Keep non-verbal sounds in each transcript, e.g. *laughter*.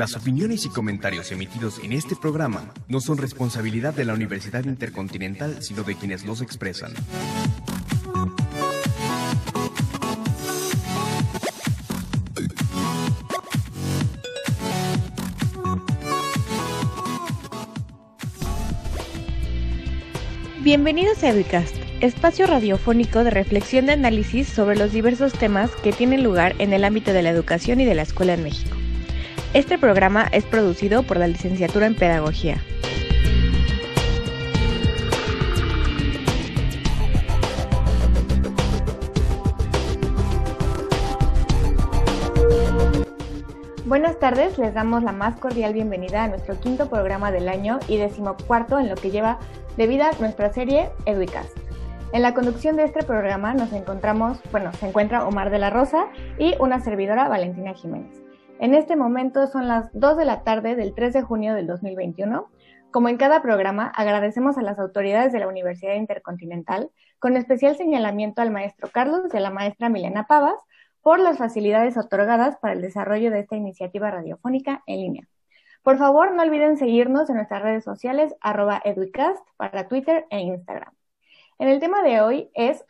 Las opiniones y comentarios emitidos en este programa no son responsabilidad de la Universidad Intercontinental, sino de quienes los expresan. Bienvenidos a Educast, espacio radiofónico de reflexión de análisis sobre los diversos temas que tienen lugar en el ámbito de la educación y de la escuela en México. Este programa es producido por la Licenciatura en Pedagogía. Buenas tardes, les damos la más cordial bienvenida a nuestro quinto programa del año y decimocuarto en lo que lleva de vida nuestra serie Educast. En la conducción de este programa nos encontramos, bueno, se encuentra Omar de la Rosa y una servidora Valentina Jiménez. En este momento son las 2 de la tarde del 3 de junio del 2021. Como en cada programa, agradecemos a las autoridades de la Universidad Intercontinental, con especial señalamiento al maestro Carlos y a la maestra Milena Pavas, por las facilidades otorgadas para el desarrollo de esta iniciativa radiofónica en línea. Por favor, no olviden seguirnos en nuestras redes sociales, arroba educast, para Twitter e Instagram. En el tema de hoy es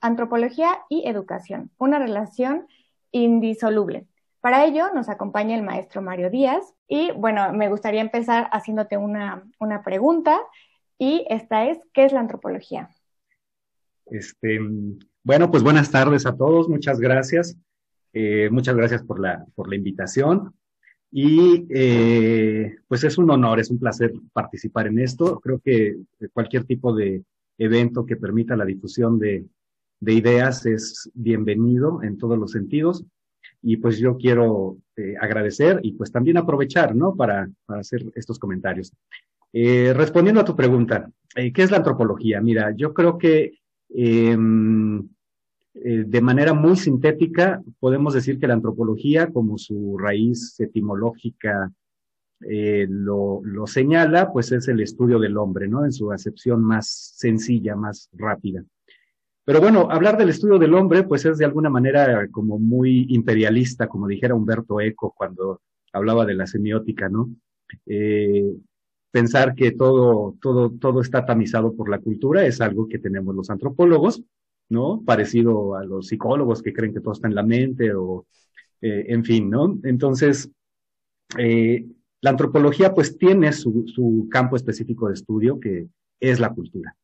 antropología y educación, una relación indisoluble. Para ello nos acompaña el maestro Mario Díaz y bueno, me gustaría empezar haciéndote una, pregunta y esta es, ¿qué es la antropología? Este, bueno, pues buenas tardes a todos, muchas gracias. Eh, muchas gracias por la, por la invitación. Y eh, pues es un honor, es un placer participar en esto. Creo que cualquier tipo de evento que permita la difusión de, de ideas es bienvenido en todos los sentidos y pues yo quiero eh, agradecer y pues también aprovechar, ¿no? Para, hacer estos comentarios. Eh, respondiendo a tu pregunta, eh, ¿qué es la antropología? Mira, yo creo que em, de manera muy sintética podemos decir que la antropología, como su raíz etimológica lo, lo señala, pues es el estudio del hombre, ¿no? En su acepción más sencilla, más rápida. Pero bueno, hablar del estudio del hombre, pues es de alguna manera como muy imperialista, como dijera Humberto Eco cuando hablaba de la semiótica, ¿no? Eh, pensar que todo, todo, todo está tamizado por la cultura es algo que tenemos los antropólogos, ¿no? Parecido a los psicólogos que creen que todo está en la mente o, eh, en fin, ¿no? Entonces, eh, la antropología pues tiene su, su campo específico de estudio que es la cultura.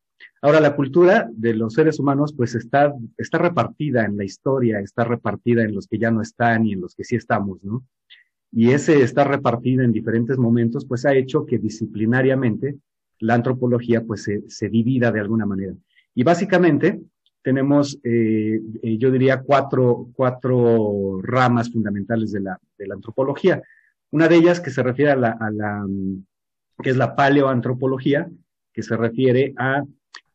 Ahora, la cultura de los seres humanos, pues está, está repartida en la historia, está repartida en los que ya no están y en los que sí estamos, ¿no? Y ese estar repartida en diferentes momentos, pues ha hecho que disciplinariamente la antropología, pues se, se divida de alguna manera. Y básicamente tenemos, eh, eh, yo diría, cuatro, cuatro ramas fundamentales de la, de la antropología. Una de ellas que se refiere a la, a la, que es la paleoantropología, que se refiere a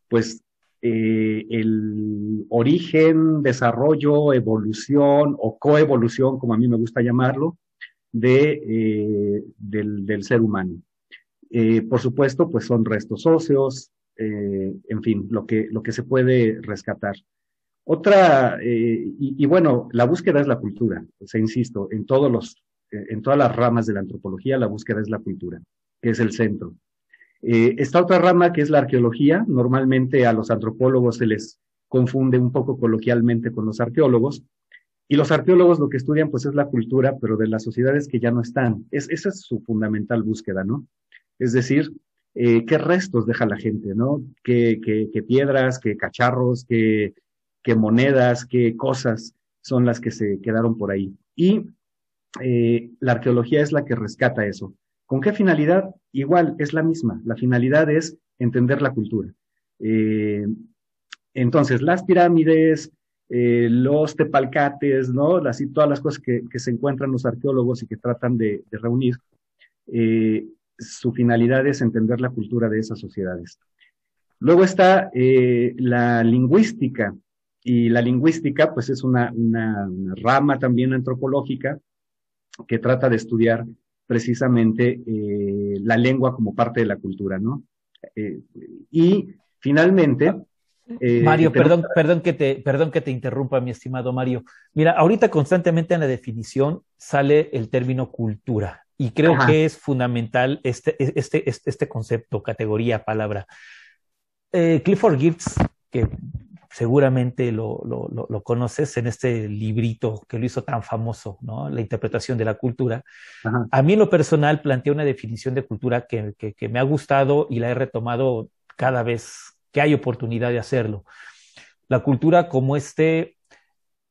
pues eh, el origen, desarrollo, evolución o coevolución, como a mí me gusta llamarlo, de, eh, del, ser humano. Eh, por supuesto, pues son restos óseos, en fin, lo que, lo que se puede rescatar. Otra, y, bueno, la búsqueda es la cultura, o insisto, en todos los, en todas las ramas de la antropología, la búsqueda es la cultura, que es el centro. Eh, esta otra rama que es la arqueología, normalmente a los antropólogos se les confunde un poco coloquialmente con los arqueólogos, y los arqueólogos lo que estudian pues es la cultura, pero de las sociedades que ya no están. Es, esa es su fundamental búsqueda, ¿no? Es decir, eh, qué restos deja la gente, ¿no? Qué, qué, piedras, qué cacharros, qué, qué, monedas, qué cosas son las que se quedaron por ahí. Y eh, la arqueología es la que rescata eso. ¿Con qué finalidad? Igual, es la misma. La finalidad es entender la cultura. Eh, entonces, las pirámides, eh, los tepalcates, ¿no? Las, todas las cosas que, se encuentran los arqueólogos y que tratan de, reunir, eh, su finalidad es entender la cultura de esas sociedades. Luego está la lingüística, y la lingüística, pues es una, una rama también antropológica que trata de estudiar precisamente eh, la lengua como parte de la cultura, ¿no? Eh, y finalmente... Eh, Mario, perdón, perdón, que te, perdón que te interrumpa, mi estimado Mario. Mira, ahorita constantemente en la definición sale el término cultura. Y creo que es fundamental este, este, este, este, concepto, categoría, palabra. Eh, Clifford Geertz, que seguramente lo, lo, conoces en este librito que lo hizo tan famoso, ¿no? La interpretación de la cultura. A mí en lo personal plantea una definición de cultura que, que, me ha gustado y la he retomado cada vez que hay oportunidad de hacerlo. La cultura como este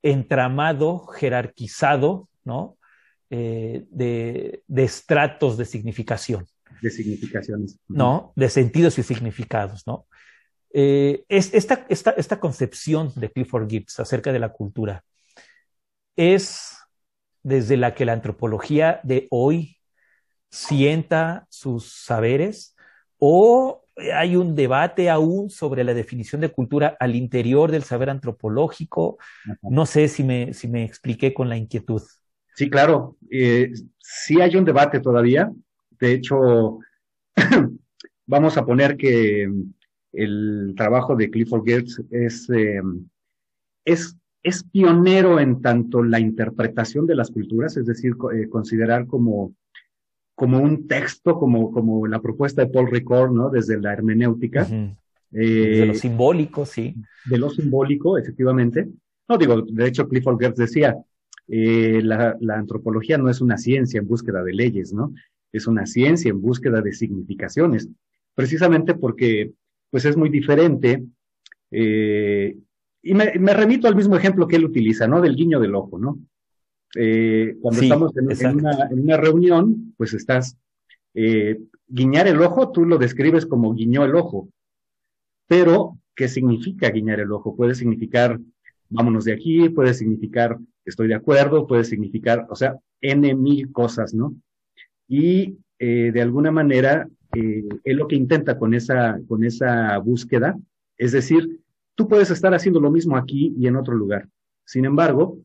entramado jerarquizado, ¿no? Eh, de, estratos de significación. De significaciones. ¿No? De sentidos y significados, ¿no? Eh, es, esta, esta, esta, concepción de Clifford Gibbs acerca de la cultura es desde la que la antropología de hoy sienta sus saberes o hay un debate aún sobre la definición de cultura al interior del saber antropológico. No sé si me, si me expliqué con la inquietud. Sí, claro. Eh, sí hay un debate todavía. De hecho, *clears throat* vamos a poner que el trabajo de Clifford Geertz es, eh, es, es, pionero en tanto la interpretación de las culturas, es decir, eh, considerar como, como un texto, como, como la propuesta de Paul Ricord, ¿no? Desde la hermenéutica. de lo simbólico, sí. De lo simbólico, efectivamente. No digo, de hecho, Clifford Geertz decía, eh, la, antropología no es una ciencia en búsqueda de leyes, ¿no? Es una ciencia en búsqueda de significaciones, precisamente porque pues es muy diferente. Eh, y me, remito al mismo ejemplo que él utiliza, ¿no? Del guiño del ojo, ¿no? Eh, cuando estamos en, una, reunión, pues estás, guiñar el ojo, tú lo describes como guiñó el ojo, pero ¿qué significa guiñar el ojo? Puede significar vámonos de aquí, puede significar estoy de acuerdo, puede significar, o sea, N mil cosas, ¿no? Y eh, de alguna manera, eh, es lo que intenta con esa, con esa búsqueda, es decir, tú puedes estar haciendo lo mismo aquí y en otro lugar. Sin embargo,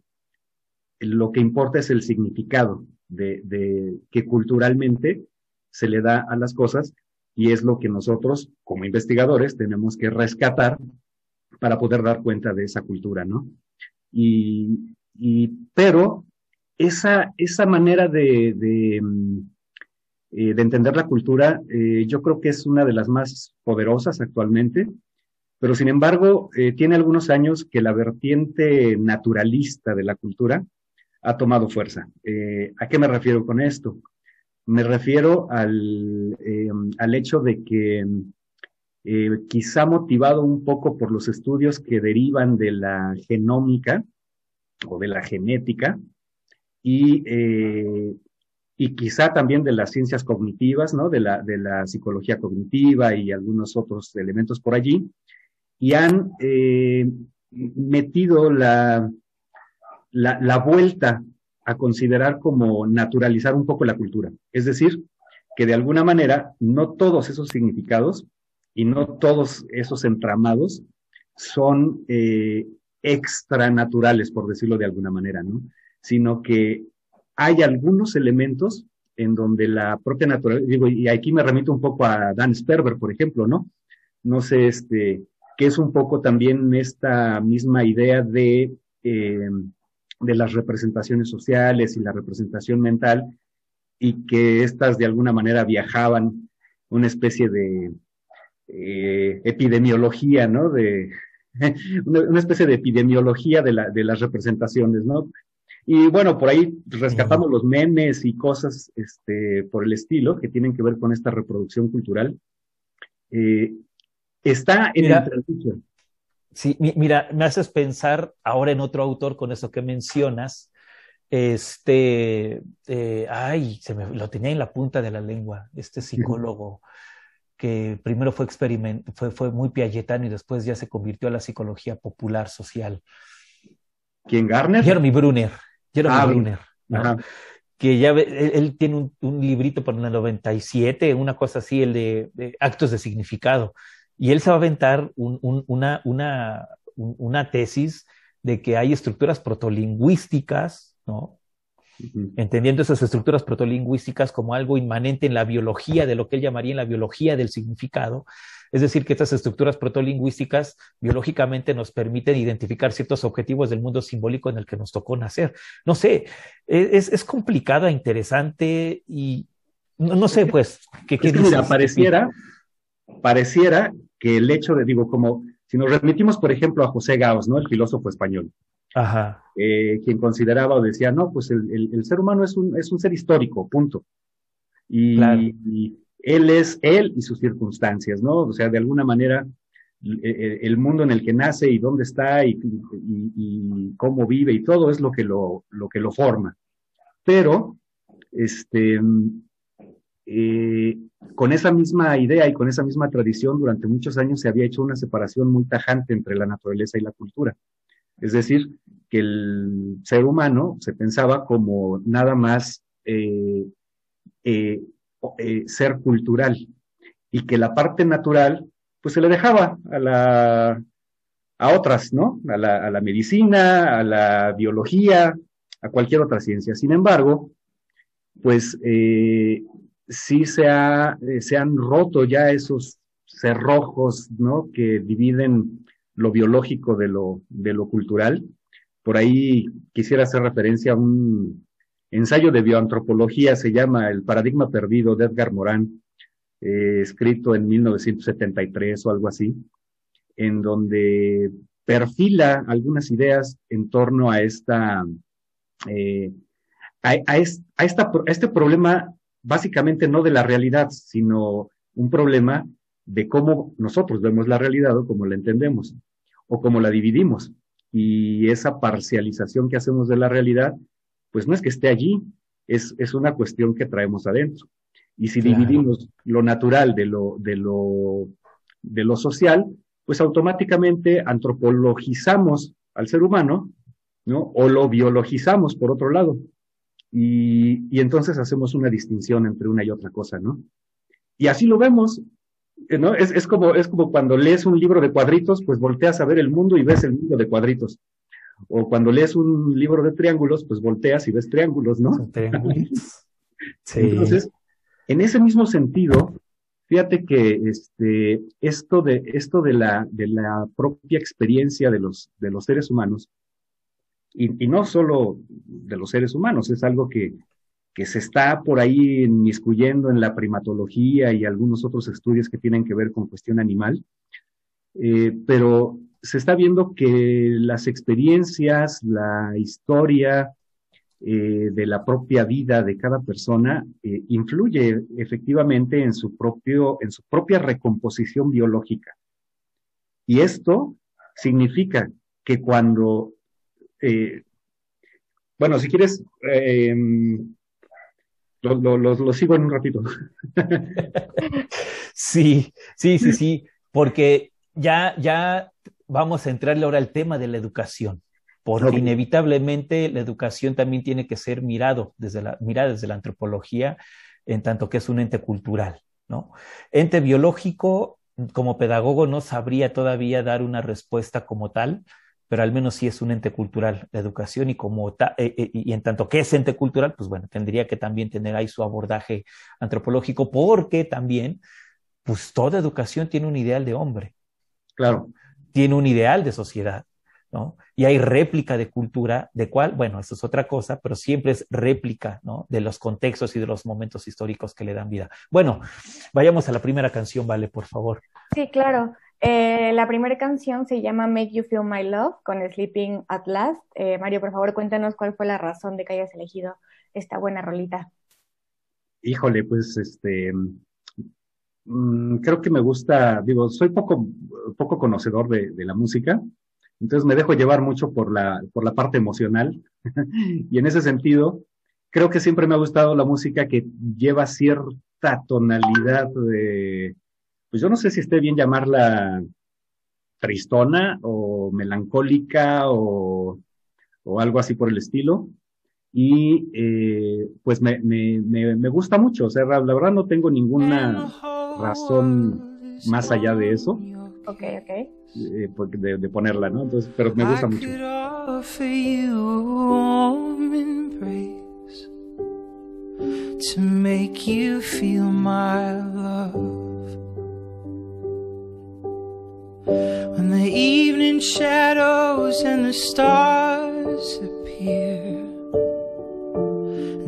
lo que importa es el significado de, de que culturalmente se le da a las cosas y es lo que nosotros, como investigadores, tenemos que rescatar para poder dar cuenta de esa cultura, ¿no? Y pero esa, esa manera de, de, eh, entender la cultura, eh, yo creo que es una de las más poderosas actualmente, pero sin embargo, eh, tiene algunos años que la vertiente naturalista de la cultura ha tomado fuerza. ¿A qué me refiero con esto? Me refiero al, al hecho de que quizá motivado un poco por los estudios que derivan de la genómica, o de la genética y, y quizá también de las ciencias cognitivas, ¿no? De la, de la psicología cognitiva y algunos otros elementos por allí, y han eh, metido la, la, vuelta a considerar como naturalizar un poco la cultura. Es decir, que de alguna manera no todos esos significados y no todos esos entramados son eh, extranaturales, por decirlo de alguna manera, ¿no? Sino que hay algunos elementos en donde la propia naturaleza, digo, y aquí me remito un poco a Dan Sperber, por ejemplo, ¿no? No sé, este, que es un poco también esta misma idea de, eh, de las representaciones sociales y la representación mental, y que éstas de alguna manera viajaban una especie de eh, epidemiología, ¿no? De, *laughs* una, especie de epidemiología de, la, de las representaciones, ¿no? Y bueno, por ahí rescatamos los memes y cosas este, por el estilo que tienen que ver con esta reproducción cultural. Eh, está en mira, el Sí, mira, me haces pensar ahora en otro autor con eso que mencionas. Este, eh, ay, se me lo tenía en la punta de la lengua, este psicólogo que primero fue, fue, fue muy piagetano y después ya se convirtió a la psicología popular social. ¿Quién, Garner? Jeremy Brunner. Jeremy ah, Brunner. Que ya él, tiene un, librito por el 97, una cosa así, el de, actos de significado. Y él se va a aventar una, una, una tesis de que hay estructuras protolingüísticas, ¿no? entendiendo esas estructuras protolingüísticas como algo inmanente en la biología de lo que él llamaría en la biología del significado. Es decir, que estas estructuras protolingüísticas biológicamente nos permiten identificar ciertos objetivos del mundo simbólico en el que nos tocó nacer. No sé, e, es, es complicada, interesante y no, sé, pues, ¿qué, qué mira, pareciera, pareciera que el hecho de, digo, como si nos remitimos, por ejemplo, a José Gauss, ¿no? El filósofo español. Ajá. Eh, quien consideraba o decía, no, pues el, el, ser humano es un, es un ser histórico, punto. Y, él es él y sus circunstancias, ¿no? O sea, de alguna manera, el, mundo en el que nace y dónde está y, cómo vive y todo es lo que lo, lo que lo forma. Pero, este, eh, con esa misma idea y con esa misma tradición, durante muchos años se había hecho una separación muy tajante entre la naturaleza y la cultura. Es decir, que el ser humano se pensaba como nada más eh, eh, ser cultural y que la parte natural, pues se le dejaba a la a otras, ¿no? A la, a la medicina, a la biología, a cualquier otra ciencia. Sin embargo, pues eh, sí se, ha, eh, se han roto ya esos cerrojos, ¿no? Que dividen lo biológico de lo, de lo cultural. Por ahí quisiera hacer referencia a un ensayo de bioantropología, se llama El paradigma perdido de Edgar Morán, eh, escrito en 1973 o algo así, en donde perfila algunas ideas en torno a esta, eh, a, esta, a este problema básicamente no de la realidad, sino un problema de cómo nosotros vemos la realidad o cómo la entendemos o cómo la dividimos. Y esa parcialización que hacemos de la realidad, pues no es que esté allí, es, es una cuestión que traemos adentro. Y si dividimos lo natural de lo, de lo, de lo social, pues automáticamente antropologizamos al ser humano, ¿no? O lo biologizamos por otro lado. Y, entonces hacemos una distinción entre una y otra cosa, ¿no? Y así lo vemos, ¿no? Es, es, como, es como cuando lees un libro de cuadritos, pues volteas a ver el mundo y ves el mundo de cuadritos. O cuando lees un libro de triángulos, pues volteas y ves triángulos, ¿no? *laughs* sí. Entonces, en ese mismo sentido, fíjate que este, esto, de, esto de, la, de la propia experiencia de los, de los seres humanos y, no solo de los seres humanos, es algo que, que se está por ahí inmiscuyendo en la primatología y algunos otros estudios que tienen que ver con cuestión animal, eh, pero se está viendo que las experiencias, la historia eh, de la propia vida de cada persona eh, influye efectivamente en su, propio, en su propia recomposición biológica. Y esto significa que cuando eh, bueno, si quieres, eh, lo, sigo en un ratito. *laughs* sí, sí, sí, sí, porque ya, ya vamos a entrarle ahora al tema de la educación, porque inevitablemente la educación también tiene que ser mirado desde la, mirada desde la antropología, en tanto que es un ente cultural, ¿no? Ente biológico, como pedagogo, no sabría todavía dar una respuesta como tal, pero al menos sí es un ente cultural, la educación, y como eh, eh, y en tanto que es ente cultural, pues bueno, tendría que también tener ahí su abordaje antropológico, porque también, pues toda educación tiene un ideal de hombre. Claro. Tiene un ideal de sociedad, ¿no? Y hay réplica de cultura, de cual, bueno, eso es otra cosa, pero siempre es réplica, ¿no? De los contextos y de los momentos históricos que le dan vida. Bueno, vayamos a la primera canción, vale, por favor. Sí, claro. Eh, la primera canción se llama Make You Feel My Love con Sleeping at Last. Eh, Mario, por favor, cuéntanos cuál fue la razón de que hayas elegido esta buena rolita. Híjole, pues este, mm, creo que me gusta, digo, soy poco, poco conocedor de, la música, entonces me dejo llevar mucho por la, por la parte emocional *laughs* y en ese sentido, creo que siempre me ha gustado la música que lleva cierta tonalidad de pues yo no sé si esté bien llamarla tristona o melancólica o, algo así por el estilo. Y eh, pues me, me, me, gusta mucho, o sea, la verdad no tengo ninguna razón más allá de eso. Ok, ok. Eh, de, de, ponerla, ¿no? Entonces, pero me gusta mucho. to make you feel my love. When the evening shadows and the stars appear,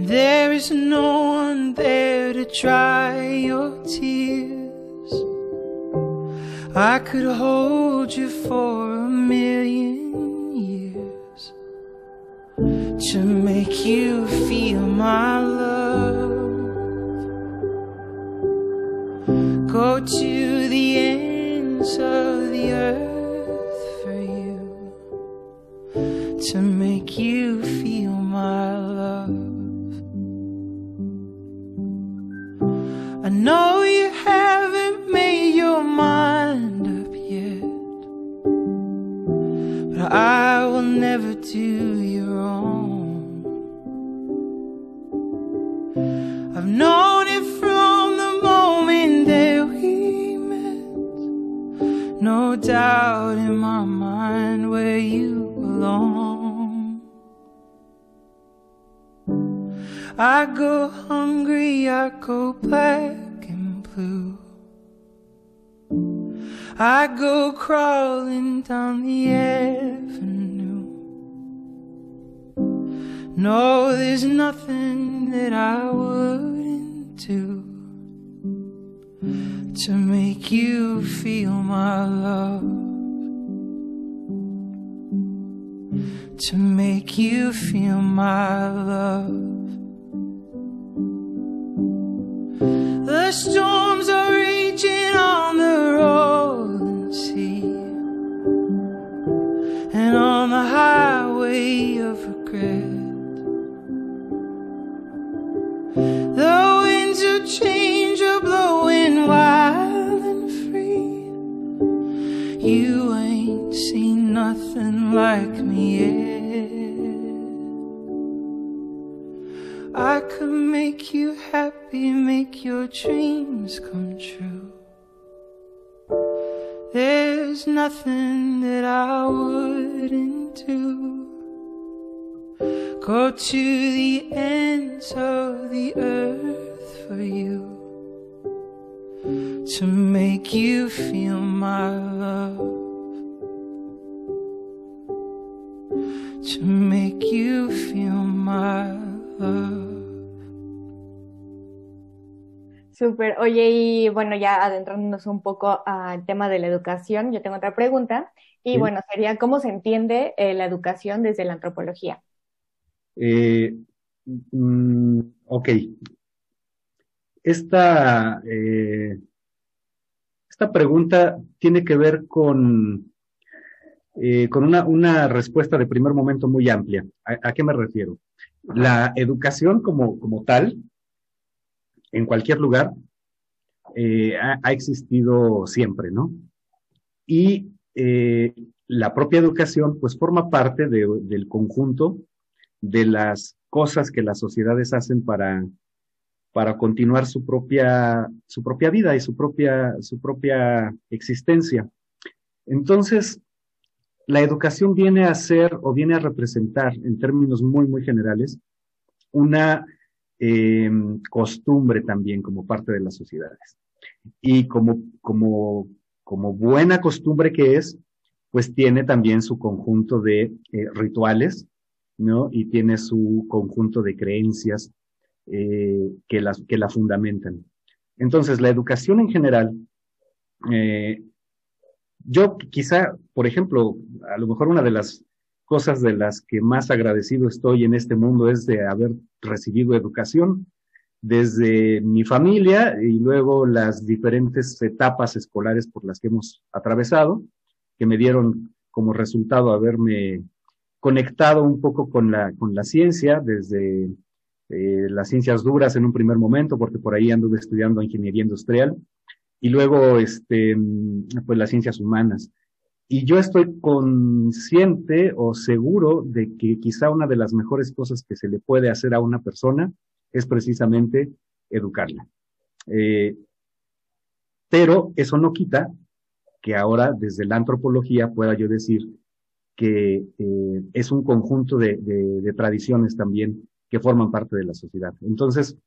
there is no one there to dry your tears. I could hold you for a million years to make you feel my love. Go to the ends of the earth for you to make you feel my love. Know you haven't made your mind up yet, but I will never do you wrong. I've known it from the moment that we met, no doubt in my mind where you belong. I go hungry, I go black and blue. I go crawling down the avenue. No, there's nothing that I wouldn't do to make you feel my love. To make you feel my love. Nothing that I wouldn't do. Go to the ends of the earth for you to make you feel my love. To make you feel my Súper. Oye, y bueno, ya adentrándonos un poco al tema de la educación, yo tengo otra pregunta. Y Sí. bueno, sería, ¿cómo se entiende eh, la educación desde la antropología? Eh, mm, ok. Esta, eh, esta pregunta tiene que ver con, eh, con una, una respuesta de primer momento muy amplia. ¿A, a qué me refiero? La educación como, como tal, en cualquier lugar, eh, ha, existido siempre, ¿no? Y eh, la propia educación, pues, forma parte de- del conjunto de las cosas que las sociedades hacen para, para continuar su propia, su propia vida y su propia, su propia existencia. Entonces, la educación viene a ser o viene a representar, en términos muy, muy generales, una eh, costumbre también como parte de las sociedades. Y como, como, como buena costumbre que es, pues tiene también su conjunto de eh, rituales, ¿no? Y tiene su conjunto de creencias eh, que, las, que la fundamentan. Entonces, la educación en general, eh, yo quizá, por ejemplo, a lo mejor una de las cosas de las que más agradecido estoy en este mundo es de haber recibido educación desde mi familia y luego las diferentes etapas escolares por las que hemos atravesado, que me dieron como resultado haberme conectado un poco con la, con la ciencia, desde eh, las ciencias duras en un primer momento, porque por ahí anduve estudiando ingeniería industrial, y luego este, pues las ciencias humanas. Y yo estoy consciente o seguro de que quizá una de las mejores cosas que se le puede hacer a una persona es precisamente educarla. Eh, pero eso no quita que ahora desde la antropología pueda yo decir que eh, es un conjunto de, de, tradiciones también que forman parte de la sociedad. Entonces,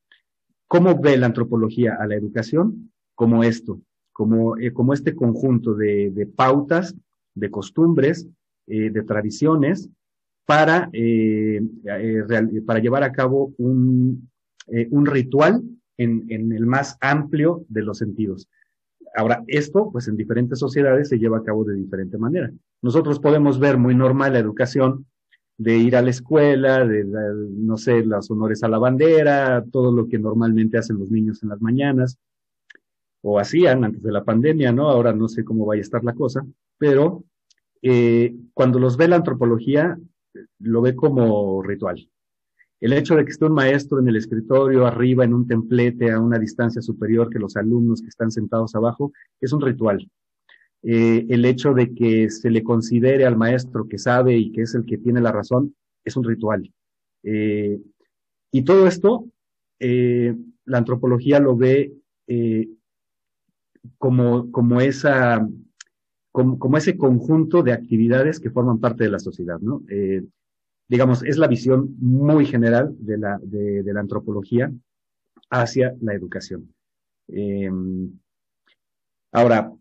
¿Cómo ve la antropología a la educación? Como esto, como, eh, como este conjunto de, pautas, de costumbres, eh, de tradiciones para, eh, real, para llevar a cabo un, un ritual en, en, el más amplio de los sentidos. Ahora, esto, pues en diferentes sociedades se lleva a cabo de diferente manera. Nosotros podemos ver muy normal la educación de ir a la escuela, de, no sé, los honores a la bandera, todo lo que normalmente hacen los niños en las mañanas, o hacían antes de la pandemia, ¿no? Ahora no sé cómo vaya a estar la cosa, pero eh, cuando los ve la antropología, lo ve como ritual. El hecho de que esté un maestro en el escritorio, arriba, en un templete, a una distancia superior que los alumnos que están sentados abajo, es un ritual. Eh, el hecho de que se le considere al maestro que sabe y que es el que tiene la razón, es un ritual. Eh, y todo esto, eh, la antropología lo ve eh, como, como, esa, como, como, ese conjunto de actividades que forman parte de la sociedad, ¿no? Eh, digamos, es la visión muy general de la, de, de la antropología hacia la educación. Eh, ahora,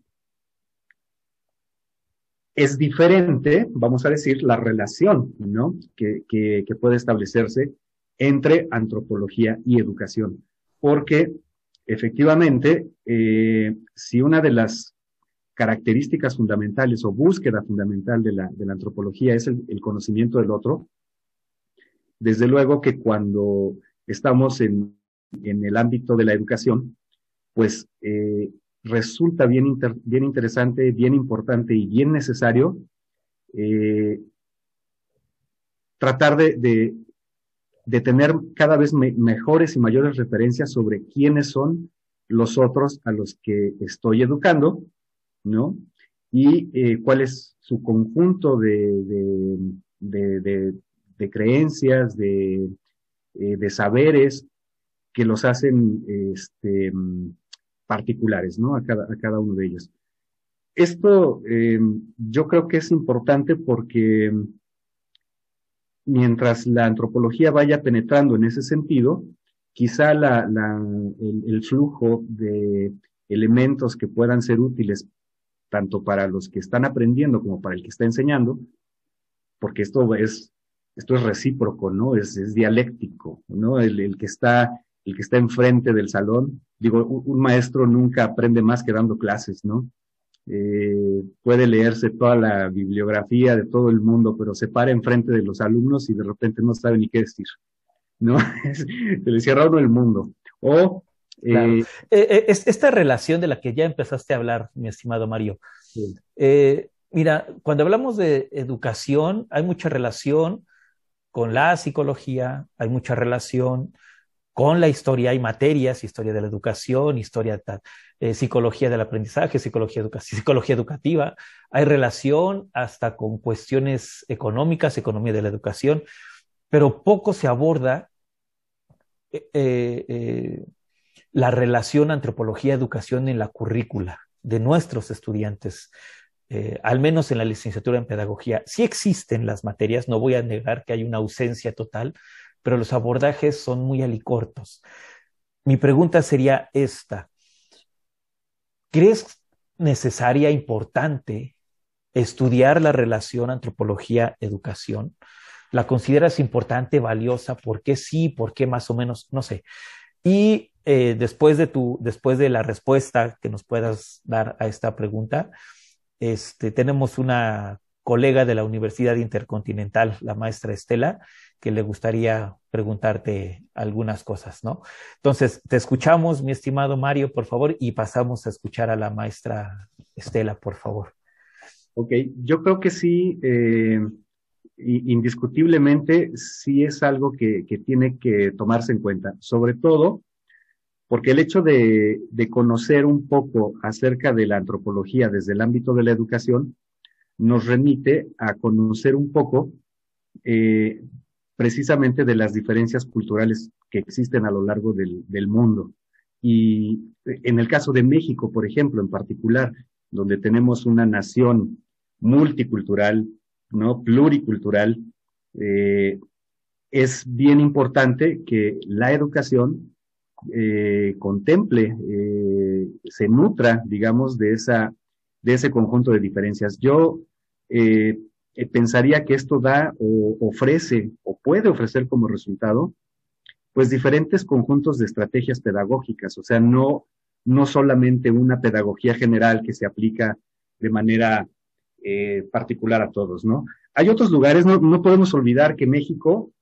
es diferente, vamos a decir, la relación ¿no? que, que, que puede establecerse entre antropología y educación. Porque efectivamente, eh, si una de las características fundamentales o búsqueda fundamental de la, de la antropología es el, conocimiento del otro, desde luego que cuando estamos en, el ámbito de la educación, pues eh, resulta bien, inter, bien interesante, bien importante y bien necesario eh, tratar de, tener cada vez me, mejores y mayores referencias sobre quiénes son los otros a los que estoy educando, ¿no? Y eh, cuál es su conjunto de, de, de creencias, de, eh, de saberes que los hacen este, particulares, ¿no? A cada, a cada uno de ellos. Esto eh, yo creo que es importante porque mientras la antropología vaya penetrando en ese sentido, quizá la, el, flujo de elementos que puedan ser útiles tanto para los que están aprendiendo como para el que está enseñando, porque esto es, esto es recíproco, ¿no? Es, es dialéctico, ¿no? El, el que está el que está enfrente del salón. Digo, un, maestro nunca aprende más que dando clases, ¿no? Eh, puede leerse toda la bibliografía de todo el mundo, pero se para enfrente de los alumnos y de repente no sabe ni qué decir, ¿no? *laughs* se le cierra uno el mundo. O Claro. Eh, eh, esta relación de la que ya empezaste a hablar, mi estimado Mario. Sí. Eh, mira, cuando hablamos de educación, hay mucha relación con la psicología, hay mucha relación con la historia, hay materias, historia de la educación, historia, eh, psicología del aprendizaje, psicología, educa *laughs* psicología educativa, hay relación hasta con cuestiones económicas, economía de la educación, pero poco se aborda eh, eh, la relación antropología-educación en la currícula de nuestros estudiantes, eh, al menos en la licenciatura en pedagogía. Sí existen las materias, no voy a negar que hay una ausencia total, pero los abordajes son muy alicortos. Mi pregunta sería esta. ¿Crees necesaria, importante, estudiar la relación antropología-educación? ¿La consideras importante, valiosa? ¿Por qué sí? ¿Por qué más o menos? No sé. Y eh, después, de tu, después de la respuesta que nos puedas dar a esta pregunta, este, tenemos una colega de la Universidad Intercontinental, la maestra Estela, que le gustaría preguntarte algunas cosas, ¿no? Entonces, te escuchamos, mi estimado Mario, por favor, y pasamos a escuchar a la maestra Estela, por favor. Ok, yo creo que sí, eh, indiscutiblemente, sí es algo que, que, tiene que tomarse en cuenta, sobre todo porque el hecho de, conocer un poco acerca de la antropología desde el ámbito de la educación nos remite a conocer un poco eh, precisamente de las diferencias culturales que existen a lo largo del, mundo. Y en el caso de México, por ejemplo, en particular, donde tenemos una nación multicultural, ¿no? pluricultural, eh, es bien importante que la educación eh, contemple, eh, se nutra, digamos, de, esa, de ese conjunto de diferencias. Yo eh, pensaría que esto da o ofrece o puede ofrecer como resultado, pues diferentes conjuntos de estrategias pedagógicas, o sea, no, no solamente una pedagogía general que se aplica de manera particular a todos, ¿no? Hay otros lugares, no, no podemos olvidar que México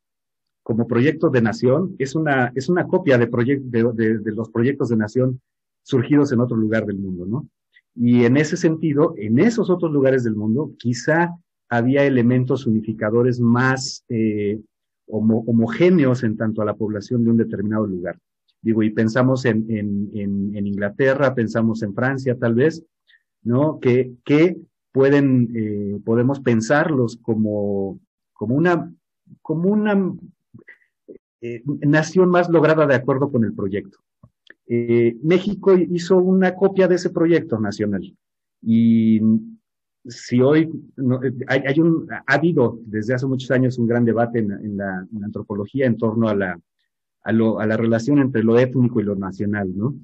como proyecto de nación es una, es una copia de, de, de, los proyectos de nación surgidos en otro lugar del mundo, ¿no? Y en ese sentido, en esos otros lugares del mundo, quizá había elementos unificadores más eh, homogéneos en tanto a la población de un determinado lugar. Digo, y pensamos en, en, en, Inglaterra, pensamos en Francia, tal vez, ¿no? Que, que pueden, eh, podemos pensarlos como, como una, como una eh, nación más lograda de acuerdo con el proyecto. Eh, México hizo una copia de ese proyecto nacional y si hoy eh, hay, un, ha habido desde hace muchos años un gran debate en, la, antropología en torno a la, a, lo, a la relación entre lo étnico y lo nacional, ¿no?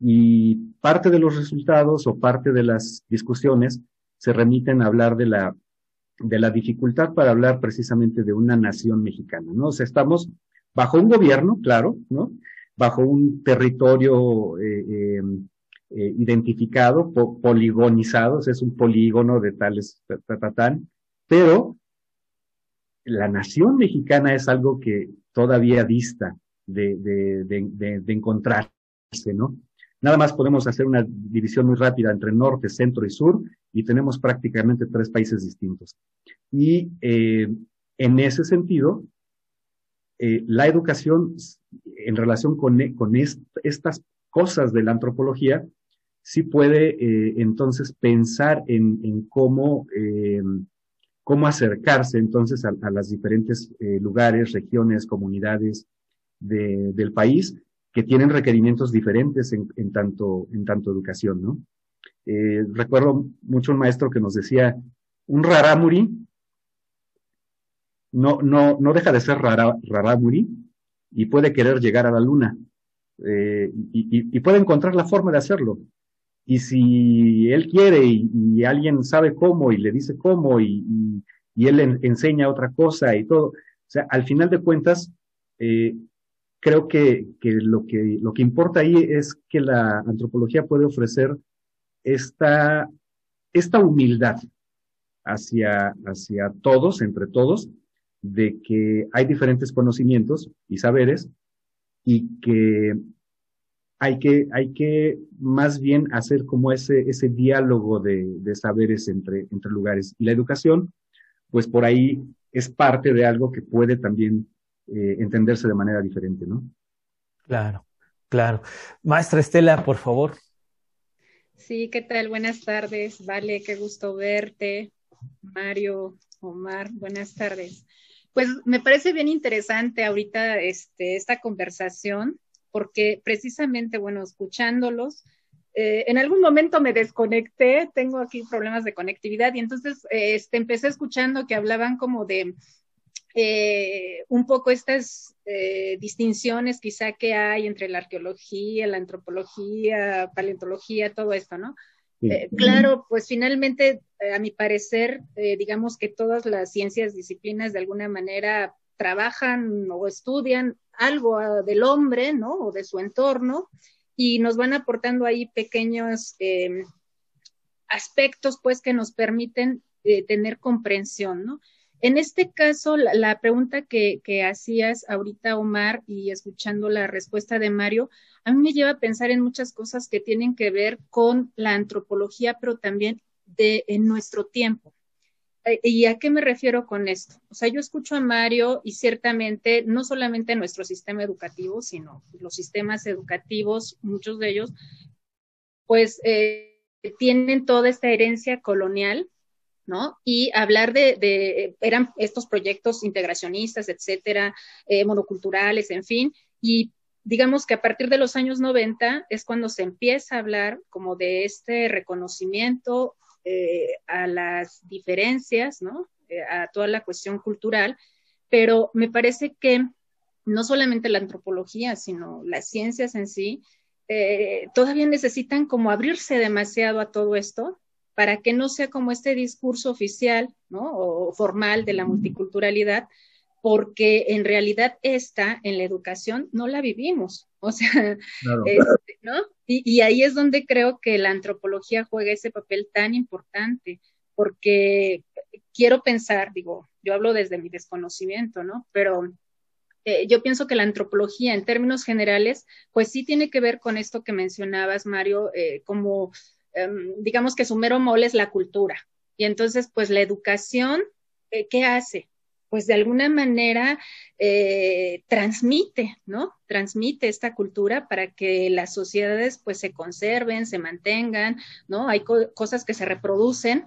Y parte de los resultados o parte de las discusiones se remiten a hablar de la, de la dificultad para hablar precisamente de una nación mexicana, ¿no? O sea, estamos bajo un gobierno, claro, ¿no? Bajo un territorio eh, em, eh, identificado, poligonizado, es un polígono de tales, tatatán, pero la nación mexicana es algo que todavía dista de, encontrarse, ¿no? Nada más podemos hacer una división muy rápida entre norte, centro y sur y tenemos prácticamente tres países distintos. Y eh, en ese sentido, eh, la educación en relación con, con estas cosas de la antropología sí puede eh, entonces pensar en, en cómo, eh, cómo acercarse entonces a, a los diferentes lugares, regiones, comunidades de, del país que tienen requerimientos diferentes en, tanto, en tanto educación, ¿no? Recuerdo mucho un maestro que nos decía, un rarámuri no, no, no deja de ser rara, y puede querer llegar a la luna eh, y, y, puede encontrar la forma de hacerlo. Y si él quiere y, alguien sabe cómo y le dice cómo y, y él enseña otra cosa y todo, o sea, al final de cuentas, eh, creo que, que, lo que lo que importa ahí es que la antropología puede ofrecer esta, esta humildad hacia, hacia todos, entre todos, de que hay diferentes conocimientos y saberes y que hay que, hay que más bien hacer como ese, ese diálogo de, de saberes entre, entre lugares. Y la educación, pues por ahí es parte de algo que puede también eh, entenderse de manera diferente, ¿no? Claro, claro. Maestra Estela, por favor. Sí, ¿qué tal? Buenas tardes. Vale, qué gusto verte. Mario, Omar, buenas tardes. Pues me parece bien interesante ahorita este, esta conversación, porque precisamente, bueno, escuchándolos, eh, en algún momento me desconecté, tengo aquí problemas de conectividad y entonces eh, este, empecé escuchando que hablaban como de eh, un poco estas eh, distinciones quizá que hay entre la arqueología, la antropología, paleontología, todo esto, ¿no? Claro, pues finalmente, a mi parecer, eh, digamos que todas las ciencias, disciplinas de alguna manera trabajan o estudian algo uh, del hombre, ¿no? O de su entorno y nos van aportando ahí pequeños eh, aspectos, pues, que nos permiten eh, tener comprensión, ¿no? En este caso, la, la pregunta que, que, hacías ahorita, Omar, y escuchando la respuesta de Mario, a mí me lleva a pensar en muchas cosas que tienen que ver con la antropología, pero también de en nuestro tiempo. Eh, ¿Y a qué me refiero con esto? O sea, yo escucho a Mario y ciertamente no solamente nuestro sistema educativo, sino los sistemas educativos, muchos de ellos, pues eh, tienen toda esta herencia colonial ¿no? Y hablar de, de, eran estos proyectos integracionistas, etcétera, eh, monoculturales, en fin, y digamos que a partir de los años 90 es cuando se empieza a hablar como de este reconocimiento eh, a las diferencias, ¿no? Eh, a toda la cuestión cultural, pero me parece que no solamente la antropología, sino las ciencias en sí, eh, todavía necesitan como abrirse demasiado a todo esto para que no sea como este discurso oficial ¿no? o formal de la multiculturalidad, porque en realidad esta en la educación no la vivimos. O sea, este, ¿no? Y, ahí es donde creo que la antropología juega ese papel tan importante, porque quiero pensar, digo, yo hablo desde mi desconocimiento, ¿no? Pero eh, yo pienso que la antropología en términos generales, pues sí tiene que ver con esto que mencionabas, Mario, eh, como em, digamos que su mero mole es la cultura. Y entonces, pues la educación, eh, ¿qué hace? Pues de alguna manera transmite, ¿no? Transmite esta cultura para que las sociedades pues se conserven, se mantengan, ¿no? Hay cosas que se reproducen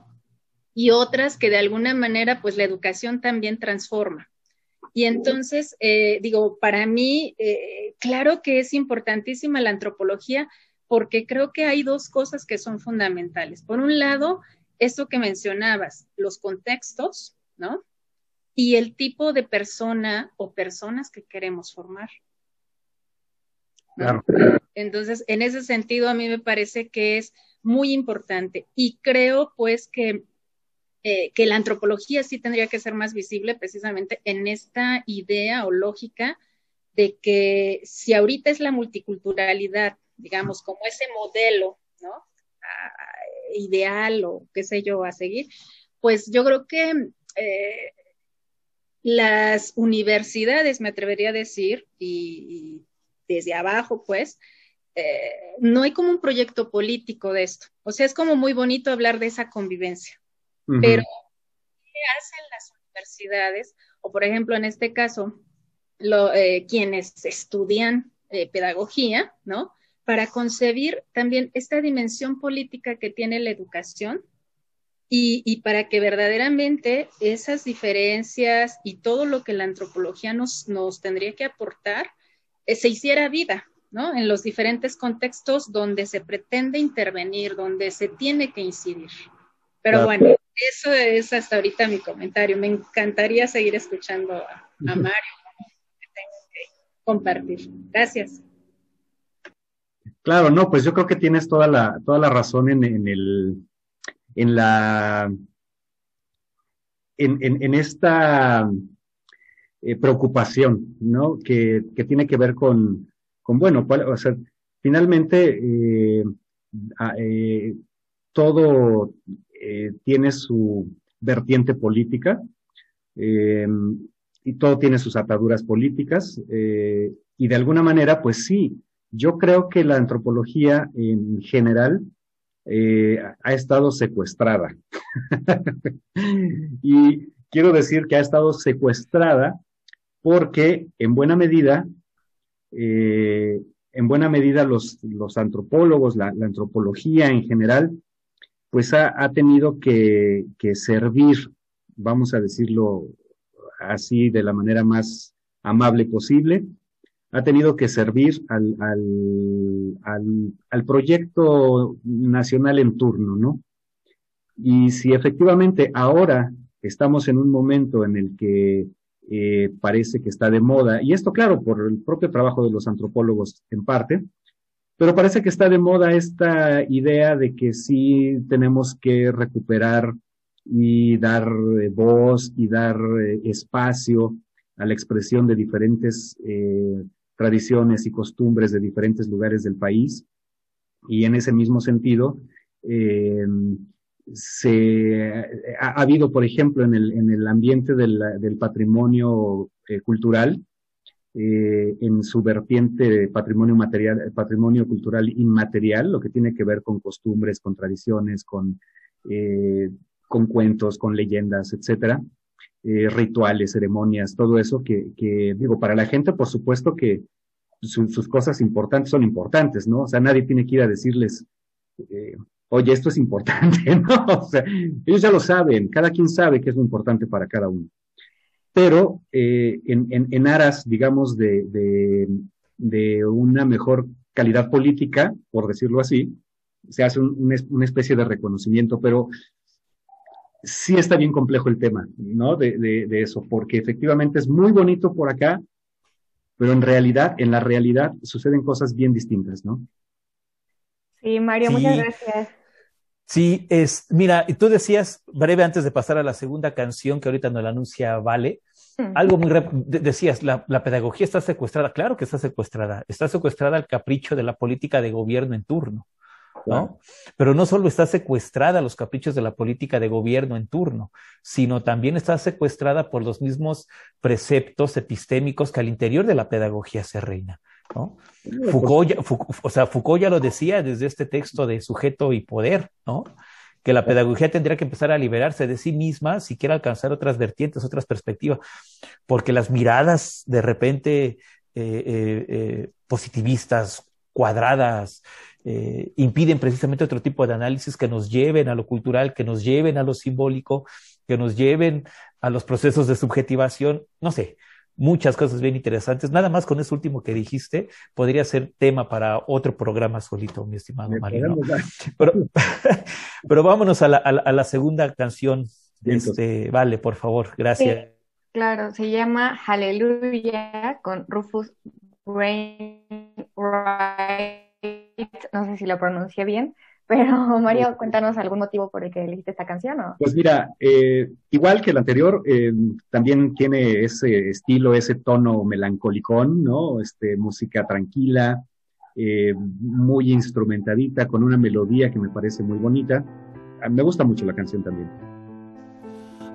y otras que de alguna manera pues la educación también transforma. Y entonces, eh, digo, para mí, eh, claro que es importantísima la antropología porque creo que hay dos cosas que son fundamentales. Por un lado, eso que mencionabas, los contextos, ¿no? Y el tipo de persona o personas que queremos formar. Claro. Entonces, en ese sentido, a mí me parece que es muy importante y creo pues que eh, que la antropología sí tendría que ser más visible precisamente en esta idea o lógica de que si ahorita es la multiculturalidad, digamos, como ese modelo, ¿no? Ah, ideal o qué sé yo a seguir, pues yo creo que eh, las universidades, me atrevería a decir, y, desde abajo, pues, eh, no hay como un proyecto político de esto. O sea, es como muy bonito hablar de esa convivencia, pero, ¿qué hacen las universidades? O, por ejemplo, en este caso, eh, quienes estudian eh, pedagogía, ¿no? Para concebir también esta dimensión política que tiene la educación y, para que verdaderamente esas diferencias y todo lo que la antropología nos, nos tendría que aportar eh, se hiciera vida, ¿no? En los diferentes contextos donde se pretende intervenir, donde se tiene que incidir. Pero bueno, eso es hasta ahorita mi comentario. Me encantaría seguir escuchando a, Mario. Que tengo que compartir. Gracias. Claro, no, pues yo creo que tienes toda la, toda la razón en, el, en la, en, esta eh, preocupación, ¿no? Que, tiene que ver con, con bueno, o sea, finalmente eh, eh, todo eh, tiene su vertiente política eh, y todo tiene sus ataduras políticas y de alguna manera, pues sí, yo creo que la antropología en general ha estado secuestrada. *laughs* y quiero decir que ha estado secuestrada porque en buena medida, en buena medida los, los antropólogos, la, antropología en general, pues ha, tenido que, servir, vamos a decirlo así de la manera más amable posible, ha tenido que servir al, al, proyecto nacional en turno, ¿no? Y si efectivamente ahora estamos en un momento en el que eh, parece que está de moda, y esto claro, por el propio trabajo de los antropólogos en parte, pero parece que está de moda esta idea de que sí tenemos que recuperar y dar eh, voz y dar eh, espacio a la expresión de diferentes tradiciones y costumbres de diferentes lugares del país. Y en ese mismo sentido, se, ha, habido, por ejemplo, en el, en el ambiente del, del patrimonio cultural, eh, en su vertiente patrimonio material, patrimonio cultural inmaterial, lo que tiene que ver con costumbres, con tradiciones, con, eh, con cuentos, con leyendas, etcétera, eh, rituales, ceremonias, todo eso que, digo, para la gente, por supuesto que sus cosas importantes son importantes, ¿no? O sea, nadie tiene que ir a decirles, oye, esto es importante, *laughs* ¿no? O sea, ellos ya lo saben, cada quien sabe qué es lo importante para cada uno pero eh, en, aras, digamos, de, una mejor calidad política, por decirlo así, se hace una especie de reconocimiento, pero sí está bien complejo el tema, ¿no? De, eso, porque efectivamente es muy bonito por acá, pero en realidad, en la realidad, suceden cosas bien distintas, ¿no? Sí, Mario, muchas gracias. Sí, es, mira, y tú decías, breve antes de pasar a la segunda canción que ahorita nos la anuncia Vale, mm. algo muy, decías, la, la, pedagogía está secuestrada, claro que está secuestrada, está secuestrada al capricho de la política de gobierno en turno. ¿No? Pero no solo está secuestrada a los caprichos de la política de gobierno en turno, sino también está secuestrada por los mismos preceptos epistémicos que al interior de la pedagogía se reina. ¿no? Foucault, ya, o sea, Foucault ya lo decía desde este texto de sujeto y poder, ¿no? que la pedagogía tendría que empezar a liberarse de sí misma si quiere alcanzar otras vertientes, otras perspectivas, porque las miradas de repente eh, eh, eh, positivistas, cuadradas, eh, impiden precisamente otro tipo de análisis que nos lleven a lo cultural, que nos lleven a lo simbólico, que nos lleven a los procesos de subjetivación, no sé, muchas cosas bien interesantes. Nada más con eso último que dijiste, podría ser tema para otro programa solito, mi estimado Mario. Pero, *laughs* pero, vámonos a la, a la, segunda canción. Este, vale, por favor, gracias. claro, se llama Hallelujah con Rufus Wainwright no sé si lo pronuncié bien, pero *laughs* Mario, cuéntanos algún motivo por el que elegiste esta canción. ¿o? Pues mira, eh, igual que el anterior, eh, también tiene ese estilo, ese tono melancolicón, ¿no? Este, música tranquila, eh, muy instrumentadita, con una melodía que me parece muy bonita. Me gusta mucho la canción también.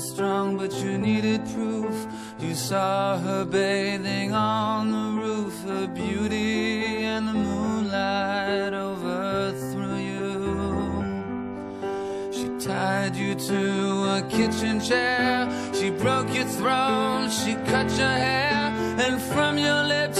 Strong, but you needed proof. You saw her bathing on the roof, her beauty and the moonlight overthrew you. She tied you to a kitchen chair she broke your throne, she cut your hair, and from your lips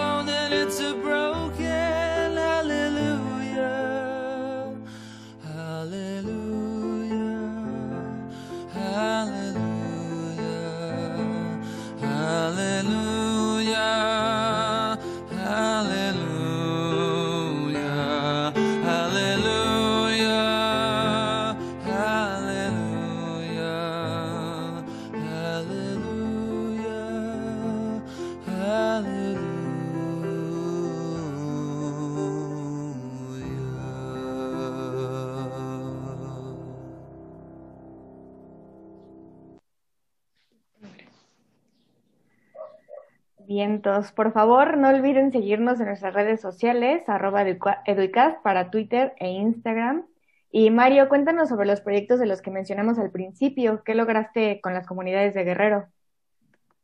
Por favor, no olviden seguirnos en nuestras redes sociales, arroba educast para Twitter e Instagram. Y Mario, cuéntanos sobre los proyectos de los que mencionamos al principio. ¿Qué lograste con las comunidades de Guerrero?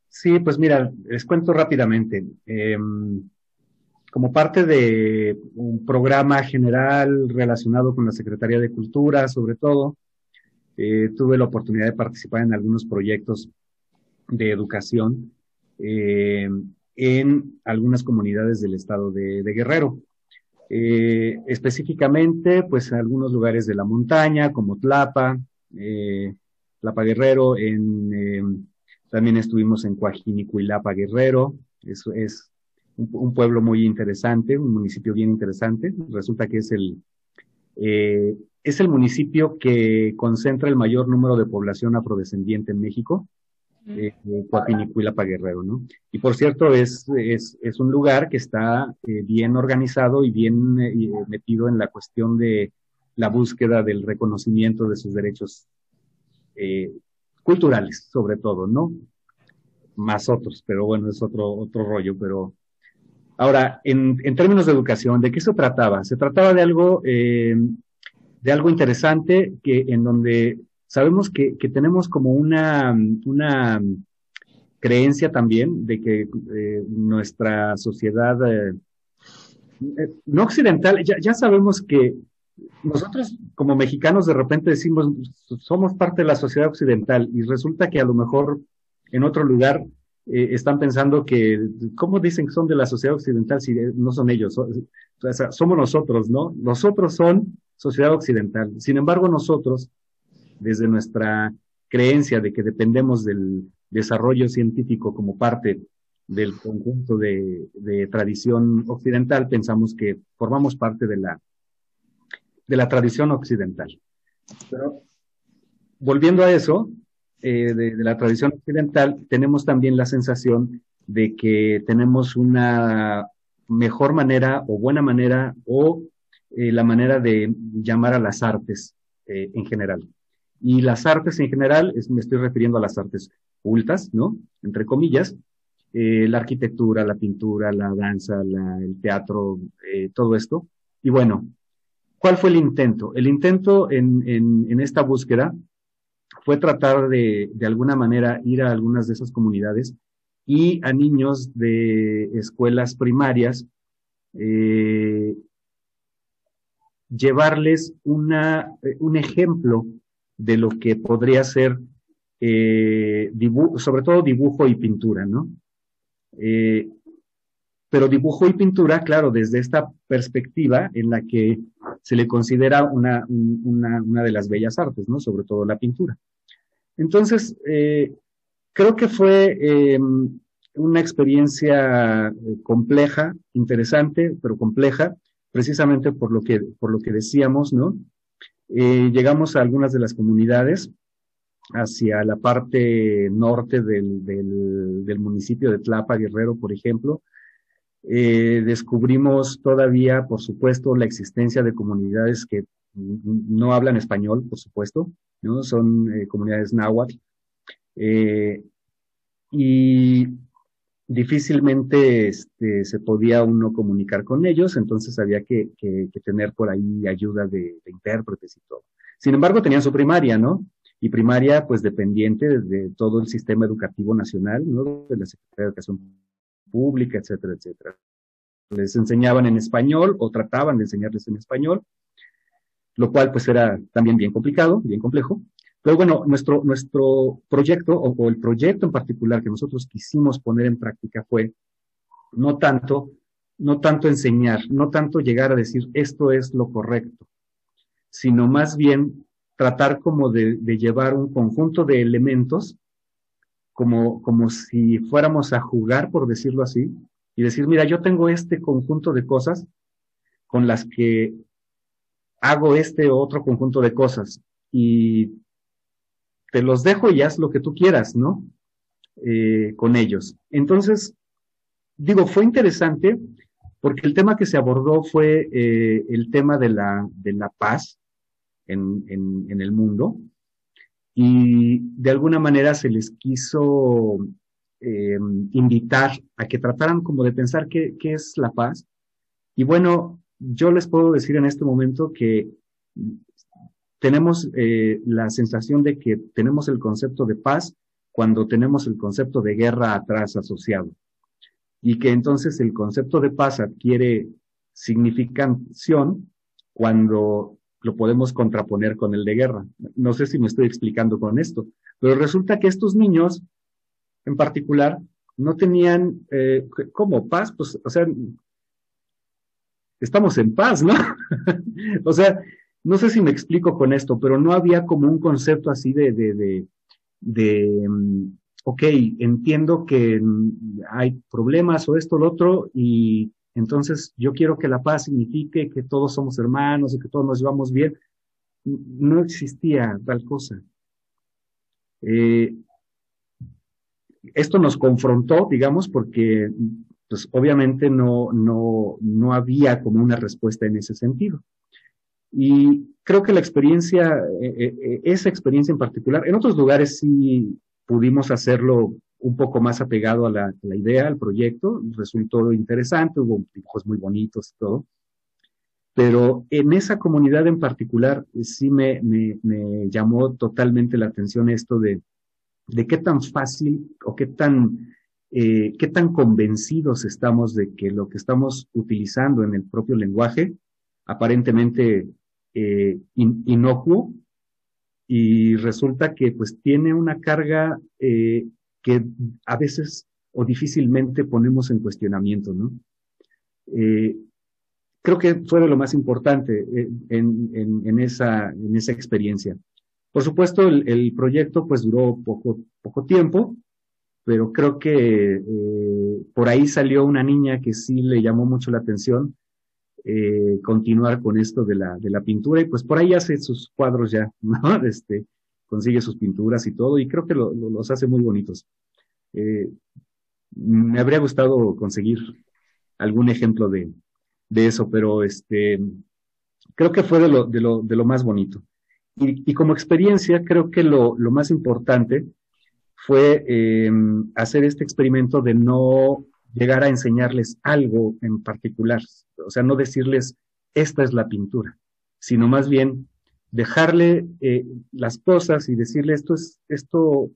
Sí, pues mira, les cuento rápidamente. Em, como parte de un programa general relacionado con la Secretaría de Cultura, sobre todo, eh, tuve la oportunidad de participar en algunos proyectos de educación eh, en algunas comunidades del estado de Guerrero. Eh, específicamente, pues en algunos lugares de la montaña, como Tlapa, eh, Tlapa Guerrero, eh, también estuvimos en Coajinicuilapa Guerrero, eso es un, pueblo muy interesante, un municipio bien interesante, resulta que es el, es el municipio que concentra el mayor número de población afrodescendiente en México, eh, Coapinicuilapa Guerrero, ¿no? Y por cierto, es, es, un lugar que está eh, bien organizado y bien eh, metido en la cuestión de la búsqueda del reconocimiento de sus derechos eh, culturales, sobre todo, ¿no? Más otros, pero bueno, es otro, otro rollo, pero... Ahora, en, en términos de educación, ¿de qué se trataba? Se trataba de algo, eh, de algo interesante que en donde sabemos que, tenemos como una, creencia también de que eh, nuestra sociedad eh, eh, no occidental, ya, ya, sabemos que nosotros como mexicanos de repente decimos somos parte de la sociedad occidental y resulta que a lo mejor en otro lugar eh, están pensando que, ¿cómo dicen que son de la sociedad occidental si no son ellos? somos nosotros, ¿no? Nosotros son sociedad occidental. Sin embargo, nosotros desde nuestra creencia de que dependemos del desarrollo científico como parte del conjunto de, tradición occidental, pensamos que formamos parte de la, de la tradición occidental. Pero volviendo a eso, eh, de, de, la tradición occidental, tenemos también la sensación de que tenemos una mejor manera o buena manera o eh, la manera de llamar a las artes eh, en general. Y las artes en general, me estoy refiriendo a las artes cultas, ¿no? Entre comillas, eh, la arquitectura, la pintura, la danza, el teatro, eh, todo esto. Y bueno, ¿cuál fue el intento? El intento en, en, en esta búsqueda fue tratar de, de alguna manera ir a algunas de esas comunidades y a niños de escuelas primarias eh, llevarles una, un ejemplo de lo que podría ser, eh, sobre todo dibujo y pintura, ¿no? Eh, pero dibujo y pintura, claro, desde esta perspectiva en la que se le considera una, una, una de las bellas artes, ¿no? Sobre todo la pintura. Entonces, eh, creo que fue eh, una experiencia compleja, interesante, pero compleja, precisamente por lo que, por lo que decíamos, ¿no? Eh, llegamos a algunas de las comunidades hacia la parte norte del, municipio de Tlapa, Guerrero, por ejemplo. Eh, descubrimos todavía, por supuesto, la existencia de comunidades que no hablan español, por supuesto, ¿no? Son eh, comunidades náhuatl. Y difícilmente este, se podía uno comunicar con ellos, entonces había que, que, que tener por ahí ayuda de, de, intérpretes y todo. Sin embargo, tenían su primaria, ¿no? Y primaria, pues dependiente de, todo el sistema educativo nacional, ¿no? De la Secretaría de Educación Pública, etcétera, etcétera. Les enseñaban en español o trataban de enseñarles en español, lo cual pues era también bien complicado, bien complejo. Pero bueno, nuestro, nuestro proyecto o, el proyecto en particular que nosotros quisimos poner en práctica fue no tanto, no tanto enseñar, no tanto llegar a decir esto es lo correcto, sino más bien tratar como de, de llevar un conjunto de elementos como, como si fuéramos a jugar, por decirlo así, y decir, mira, yo tengo este conjunto de cosas con las que hago este otro conjunto de cosas y te los dejo y haz lo que tú quieras, ¿no? Eh, con ellos. Entonces, digo, fue interesante porque el tema que se abordó fue eh, el tema de la, de la paz en, en, en, el mundo y de alguna manera se les quiso eh, invitar a que trataran como de pensar qué, qué es la paz. Y bueno, yo les puedo decir en este momento que tenemos eh, la sensación de que tenemos el concepto de paz cuando tenemos el concepto de guerra atrás asociado. Y que entonces el concepto de paz adquiere significación cuando lo podemos contraponer con el de guerra. No sé si me estoy explicando con esto, pero resulta que estos niños, en particular, no tenían, eh, ¿cómo paz? Pues, o sea, estamos en paz, ¿no? *laughs* o sea, no sé si me explico con esto, pero no había como un concepto así de, de, de, de mm, ok, entiendo que mm, hay problemas o esto, o lo otro, y entonces yo quiero que la paz signifique que todos somos hermanos y que todos nos llevamos bien. No existía tal cosa. Eh, esto nos confrontó, digamos, porque pues obviamente no, no, no había como una respuesta en ese sentido. Y creo que la experiencia, eh, eh, eh, esa experiencia en particular, en otros lugares sí pudimos hacerlo un poco más apegado a la, idea, al proyecto, resultó interesante, hubo dibujos muy bonitos y todo. Pero en esa comunidad en particular sí me, me, llamó totalmente la atención esto de, de qué tan fácil o qué tan, eh, qué tan convencidos estamos de que lo que estamos utilizando en el propio lenguaje, aparentemente eh, inocuo, y resulta que pues tiene una carga eh, que a veces o difícilmente ponemos en cuestionamiento, ¿no? Eh, creo que fue de lo más importante eh, en, en, en, esa, en esa experiencia. Por supuesto, el, proyecto pues duró poco, poco tiempo, pero creo que por ahí salió una niña que sí le llamó mucho la atención eh, continuar con esto de la, de la pintura y pues por ahí hace sus cuadros ya, *laughs* ¿no? Este, consigue sus pinturas y todo y creo que lo, lo, los hace muy bonitos. Eh, me habría gustado conseguir algún ejemplo de, de eso, pero este, creo que fue de lo, de lo, de lo más bonito. Y, y como experiencia, creo que lo, lo más importante fue eh, hacer este experimento de no llegar a enseñarles algo en particular, o sea, no decirles, esta es la pintura, sino más bien dejarle eh, las cosas y decirle, esto, es, esto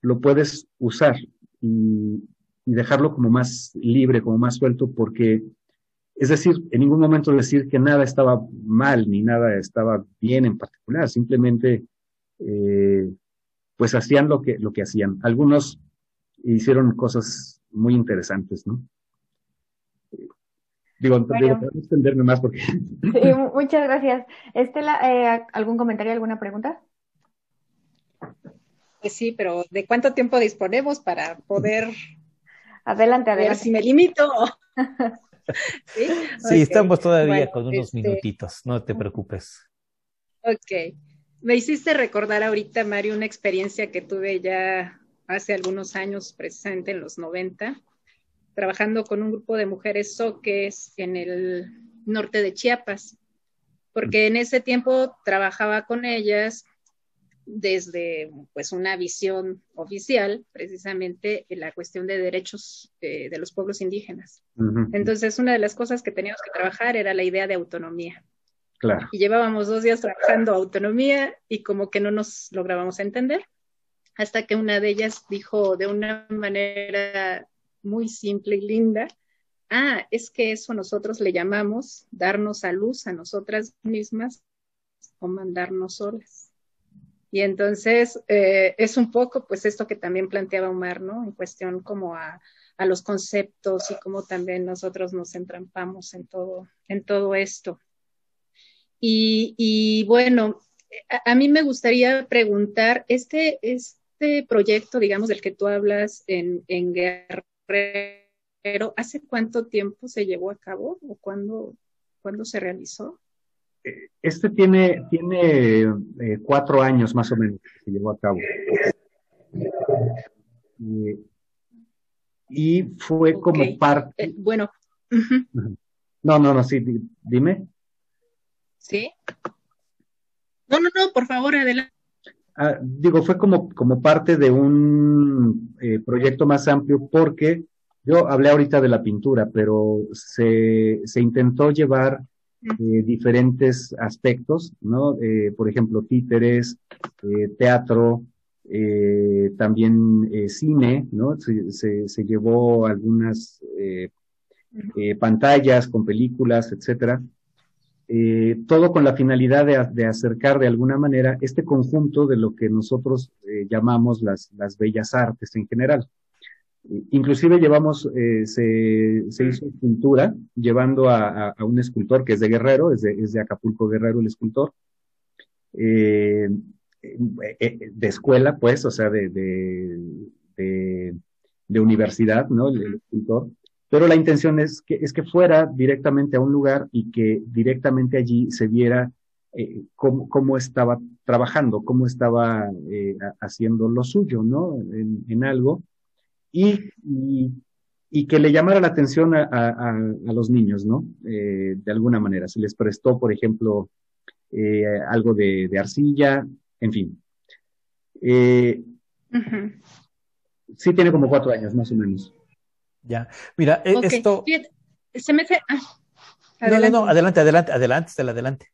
lo puedes usar y, dejarlo como más libre, como más suelto, porque es decir, en ningún momento decir que nada estaba mal ni nada estaba bien en particular, simplemente eh, pues hacían lo que, lo que hacían. Algunos hicieron cosas muy interesantes, ¿no? Digo, bueno. digo, para no extenderme más porque... Sí, muchas gracias. Estela, eh, ¿algún comentario, alguna pregunta? Pues sí, pero ¿de cuánto tiempo disponemos para poder... Adelante, adelante. Ver si me limito. *laughs* ¿Sí? sí okay. estamos todavía bueno, con unos este... minutitos, no te preocupes. Ok. Me hiciste recordar ahorita, Mario, una experiencia que tuve ya hace algunos años, precisamente en los 90, trabajando con un grupo de mujeres soques en el norte de Chiapas, porque en ese tiempo trabajaba con ellas desde pues una visión oficial, precisamente en la cuestión de derechos de, de los pueblos indígenas. Uh -huh. Entonces, una de las cosas que teníamos que trabajar era la idea de autonomía. Claro. Y llevábamos dos días trabajando autonomía y como que no nos lográbamos entender, hasta que una de ellas dijo de una manera muy simple y linda, ah, es que eso nosotros le llamamos darnos a luz a nosotras mismas o mandarnos solas. Y entonces eh, es un poco pues esto que también planteaba Omar, ¿no? En cuestión como a, a los conceptos y cómo también nosotros nos entrampamos en todo, en todo esto. Y, y bueno, a, a, mí me gustaría preguntar, este, este proyecto, digamos, del que tú hablas en, en Guerrero, ¿hace cuánto tiempo se llevó a cabo o cuándo, cuándo se realizó? Este tiene, tiene eh, cuatro años más o menos que se llevó a cabo. Eh, y fue okay. como parte. Eh, bueno. Uh -huh. No, no, no, sí, dime. Sí. No, no, no, por favor, adelante. Ah, digo, fue como, como parte de un eh, proyecto más amplio porque yo hablé ahorita de la pintura, pero se, se intentó llevar eh, diferentes aspectos, ¿no? Eh, por ejemplo, títeres, eh, teatro, eh, también eh, cine, ¿no? Se, se, se llevó algunas eh, eh, pantallas con películas, etcétera. Eh, todo con la finalidad de, acercar de alguna manera este conjunto de lo que nosotros eh, llamamos las, las, bellas artes en general. Inclusive llevamos, eh, se, hizo pintura llevando a, un escultor que es de Guerrero, es de, Acapulco Guerrero el escultor, eh, de escuela pues, o sea, de, universidad, ¿no? El escultor pero la intención es que, es que fuera directamente a un lugar y que directamente allí se viera eh, cómo, cómo, estaba trabajando, cómo estaba eh, haciendo lo suyo, ¿no? En, en algo. Y, y, y, que le llamara la atención a, a, a los niños, ¿no? Eh, de alguna manera. Se les prestó, por ejemplo, eh, algo de, de, arcilla, en fin. Uh -huh. Sí tiene como cuatro años, más o menos. Ya, mira, e, okay. esto. Se me hace. Ah, no, no, no, adelante, adelante, adelante, Estela, adelante.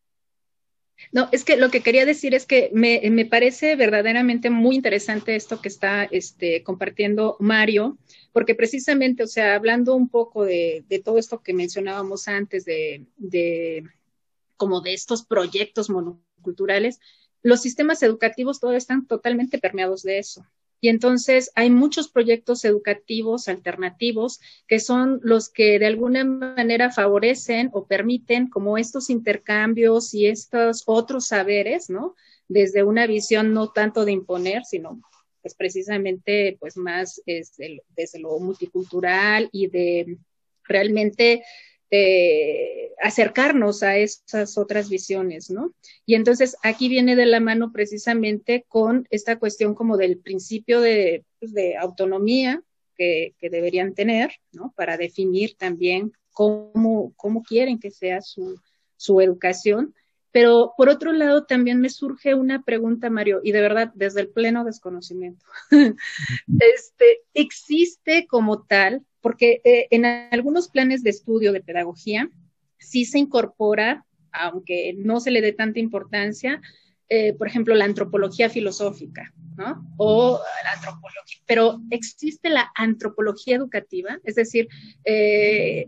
No, es que lo que quería decir es que me, me, parece verdaderamente muy interesante esto que está este, compartiendo Mario, porque precisamente, o sea, hablando un poco de, de todo esto que mencionábamos antes, de, de, como de estos proyectos monoculturales, los sistemas educativos todos están totalmente permeados de eso. Y entonces hay muchos proyectos educativos alternativos que son los que de alguna manera favorecen o permiten como estos intercambios y estos otros saberes, ¿no? Desde una visión no tanto de imponer, sino pues precisamente pues más es el, desde lo multicultural y de realmente de acercarnos a esas otras visiones, ¿no? Y entonces aquí viene de la mano precisamente con esta cuestión como del principio de, pues, autonomía que, que, deberían tener, ¿no? Para definir también cómo, cómo quieren que sea su, su educación. Pero por otro lado, también me surge una pregunta, Mario, y de verdad, desde el pleno desconocimiento. *laughs* este, ¿Existe como tal porque eh, en algunos planes de estudio de pedagogía sí se incorpora, aunque no se le dé tanta importancia, eh, por ejemplo, la antropología filosófica, ¿no? O la antropología, pero existe la antropología educativa, es decir, eh,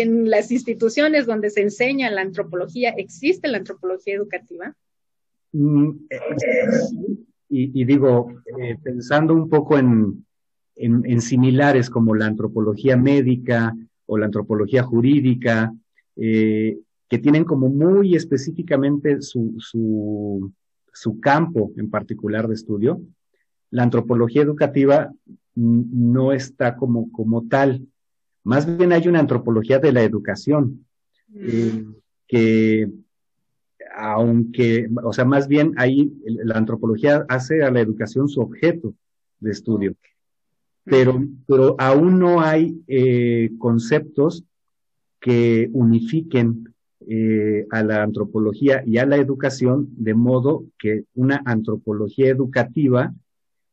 en las instituciones donde se enseña la antropología, ¿existe la antropología educativa? Mm, y, y, digo, pensando un poco en, en, en, similares como la antropología médica o la antropología jurídica, eh, que tienen como muy específicamente su, su, su, campo en particular de estudio. La antropología educativa no está como, como tal. Más bien hay una antropología de la educación, eh, que aunque, o sea, más bien ahí la antropología hace a la educación su objeto de estudio pero, pero aún no hay eh, conceptos que unifiquen eh, a la antropología y a la educación de modo que una antropología educativa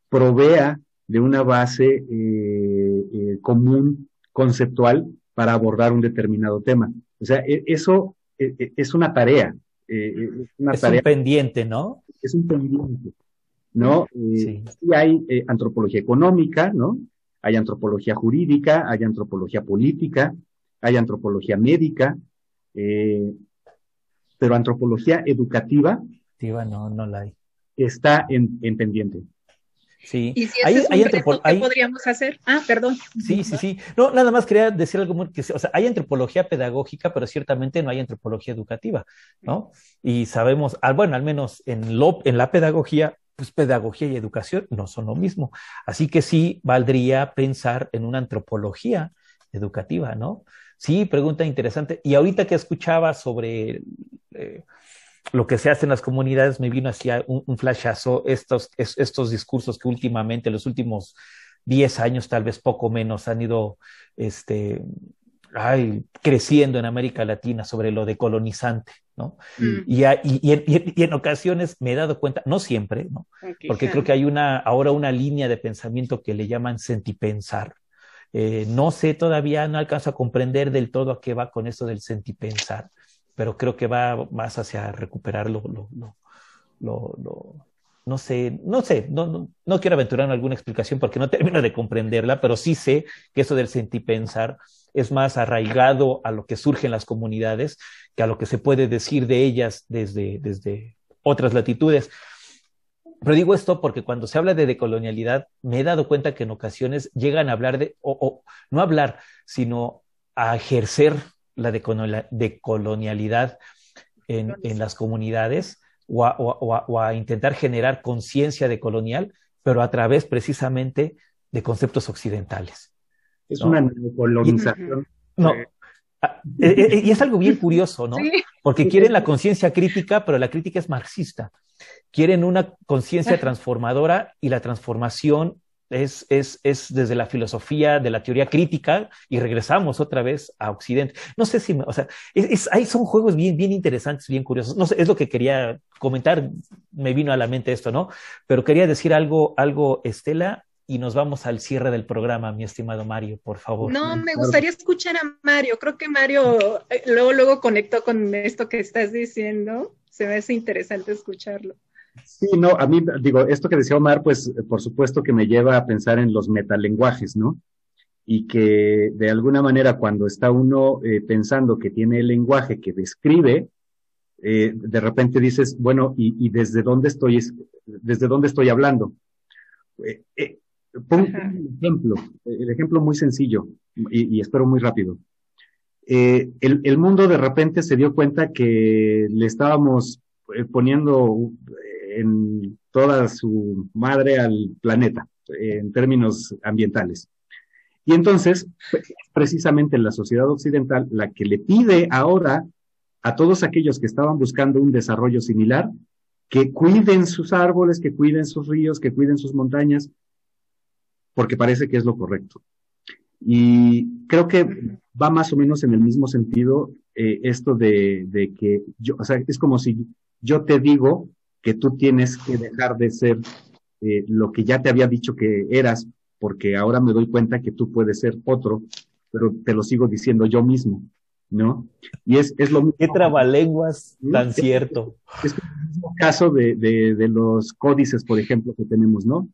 provea de una base eh, eh común conceptual para abordar un determinado tema. O sea, e, eso e, e, es una tarea. es una es tarea, un pendiente, ¿no? Es un pendiente. ¿No? Eh, sí. hay eh, antropología económica, ¿no? Hay antropología jurídica, hay antropología política, hay antropología médica, eh, pero antropología educativa. No, no la hay. Está en, en pendiente. Sí. ¿Y si hay, es hay reto, ¿qué hay... podríamos hacer? Ah, perdón. Sí, sí, sí. No, nada más quería decir algo muy que, o sea, hay antropología pedagógica, pero ciertamente no hay antropología educativa, ¿no? Y sabemos, bueno, al menos en, lo, en la pedagogía pues pedagogía y educación no son lo mismo. Así que sí valdría pensar en una antropología educativa, ¿no? Sí, pregunta interesante. Y ahorita que escuchaba sobre eh, lo que se hace en las comunidades, me vino hacia un, flashazo estos, es, estos discursos que últimamente, los últimos 10 años, tal vez poco menos, han ido este, ay, creciendo en América Latina sobre lo decolonizante, ¿no? Mm. Y, y, en, ocasiones me he dado cuenta, no siempre, ¿no? Porque creo que hay una, ahora una línea de pensamiento que le llaman sentipensar. Eh, no sé todavía, no alcanzo a comprender del todo a qué va con eso del sentipensar, pero creo que va más hacia recuperar lo, lo, lo, lo no sé, no sé, no, no, quiero aventurar en alguna explicación porque no termino de comprenderla, pero sí sé que eso del sentipensar es más arraigado a lo que surge en las comunidades que a lo que se puede decir de ellas desde, desde otras latitudes. Pero digo esto porque cuando se habla de decolonialidad, me he dado cuenta que en ocasiones llegan a hablar de, o, no hablar, sino a ejercer la decolonialidad en, en las comunidades o a, intentar generar conciencia de colonial, pero a través precisamente de conceptos occidentales. Es una neocolonización. No. Ah, eh, eh, y es algo bien curioso, ¿no? Porque quieren la conciencia crítica, pero la crítica es marxista. Quieren una conciencia transformadora y la transformación es, es, es, desde la filosofía de la teoría crítica y regresamos otra vez a Occidente. No sé si, o sea, es, ahí son juegos bien, bien interesantes, bien curiosos. No sé, es lo que quería comentar, me vino a la mente esto, ¿no? Pero quería decir algo, algo, Estela, y nos vamos al cierre del programa, mi estimado Mario, por favor. No, me gustaría escuchar a Mario. Creo que Mario eh, luego, luego conectó con esto que estás diciendo. Se me hace interesante escucharlo. Sí, no, a mí, digo, esto que decía Omar, pues por supuesto que me lleva a pensar en los metalenguajes, ¿no? Y que de alguna manera cuando está uno eh, pensando que tiene el lenguaje que describe, eh, de repente dices, bueno, ¿y, desde dónde estoy, desde dónde estoy hablando? Eh, pongo un ejemplo, el ejemplo muy sencillo y, espero muy rápido. El, el, mundo de repente se dio cuenta que le estábamos poniendo en toda su madre al planeta en términos ambientales. Y entonces, es precisamente la sociedad occidental la que le pide ahora a todos aquellos que estaban buscando un desarrollo similar que cuiden sus árboles, que cuiden sus ríos, que cuiden sus montañas, porque parece que es lo correcto. Y creo que va más o menos en el mismo sentido eh, esto de, de, que yo, o sea, es como si yo te digo que tú tienes que dejar de ser eh, lo que ya te había dicho que eras, porque ahora me doy cuenta que tú puedes ser otro, pero te lo sigo diciendo yo mismo, ¿no? Y es, es lo mismo. Qué trabalenguas tan cierto. Es, el mismo caso de, de, de, los códices, por ejemplo, que tenemos, ¿no?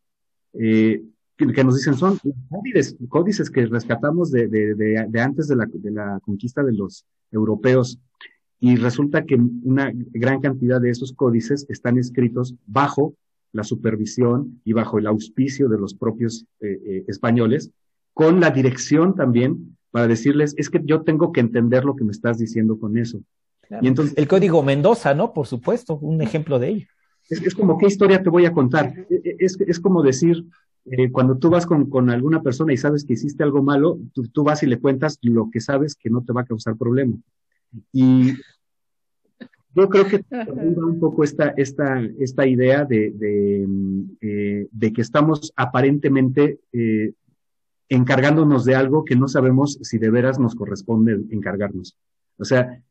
Eh, que, nos dicen son códices, códices que rescatamos de, de, de antes de la, de la conquista de los europeos y resulta que una gran cantidad de esos códices están escritos bajo la supervisión y bajo el auspicio de los propios eh, eh, españoles, con la dirección también para decirles, es que yo tengo que entender lo que me estás diciendo con eso. Y entonces, el código Mendoza, ¿no? Por supuesto, un ejemplo de ello. Es, como, ¿qué historia te voy a contar? E, e, es, es como decir, eh, cuando tú vas con, con, alguna persona y sabes que hiciste algo malo, tú, tú, vas y le cuentas lo que sabes que no te va a causar problema. Y yo creo que un poco esta, esta, esta idea de, de, eh, que estamos aparentemente eh, encargándonos de algo que no sabemos si de veras nos corresponde encargarnos. O sea,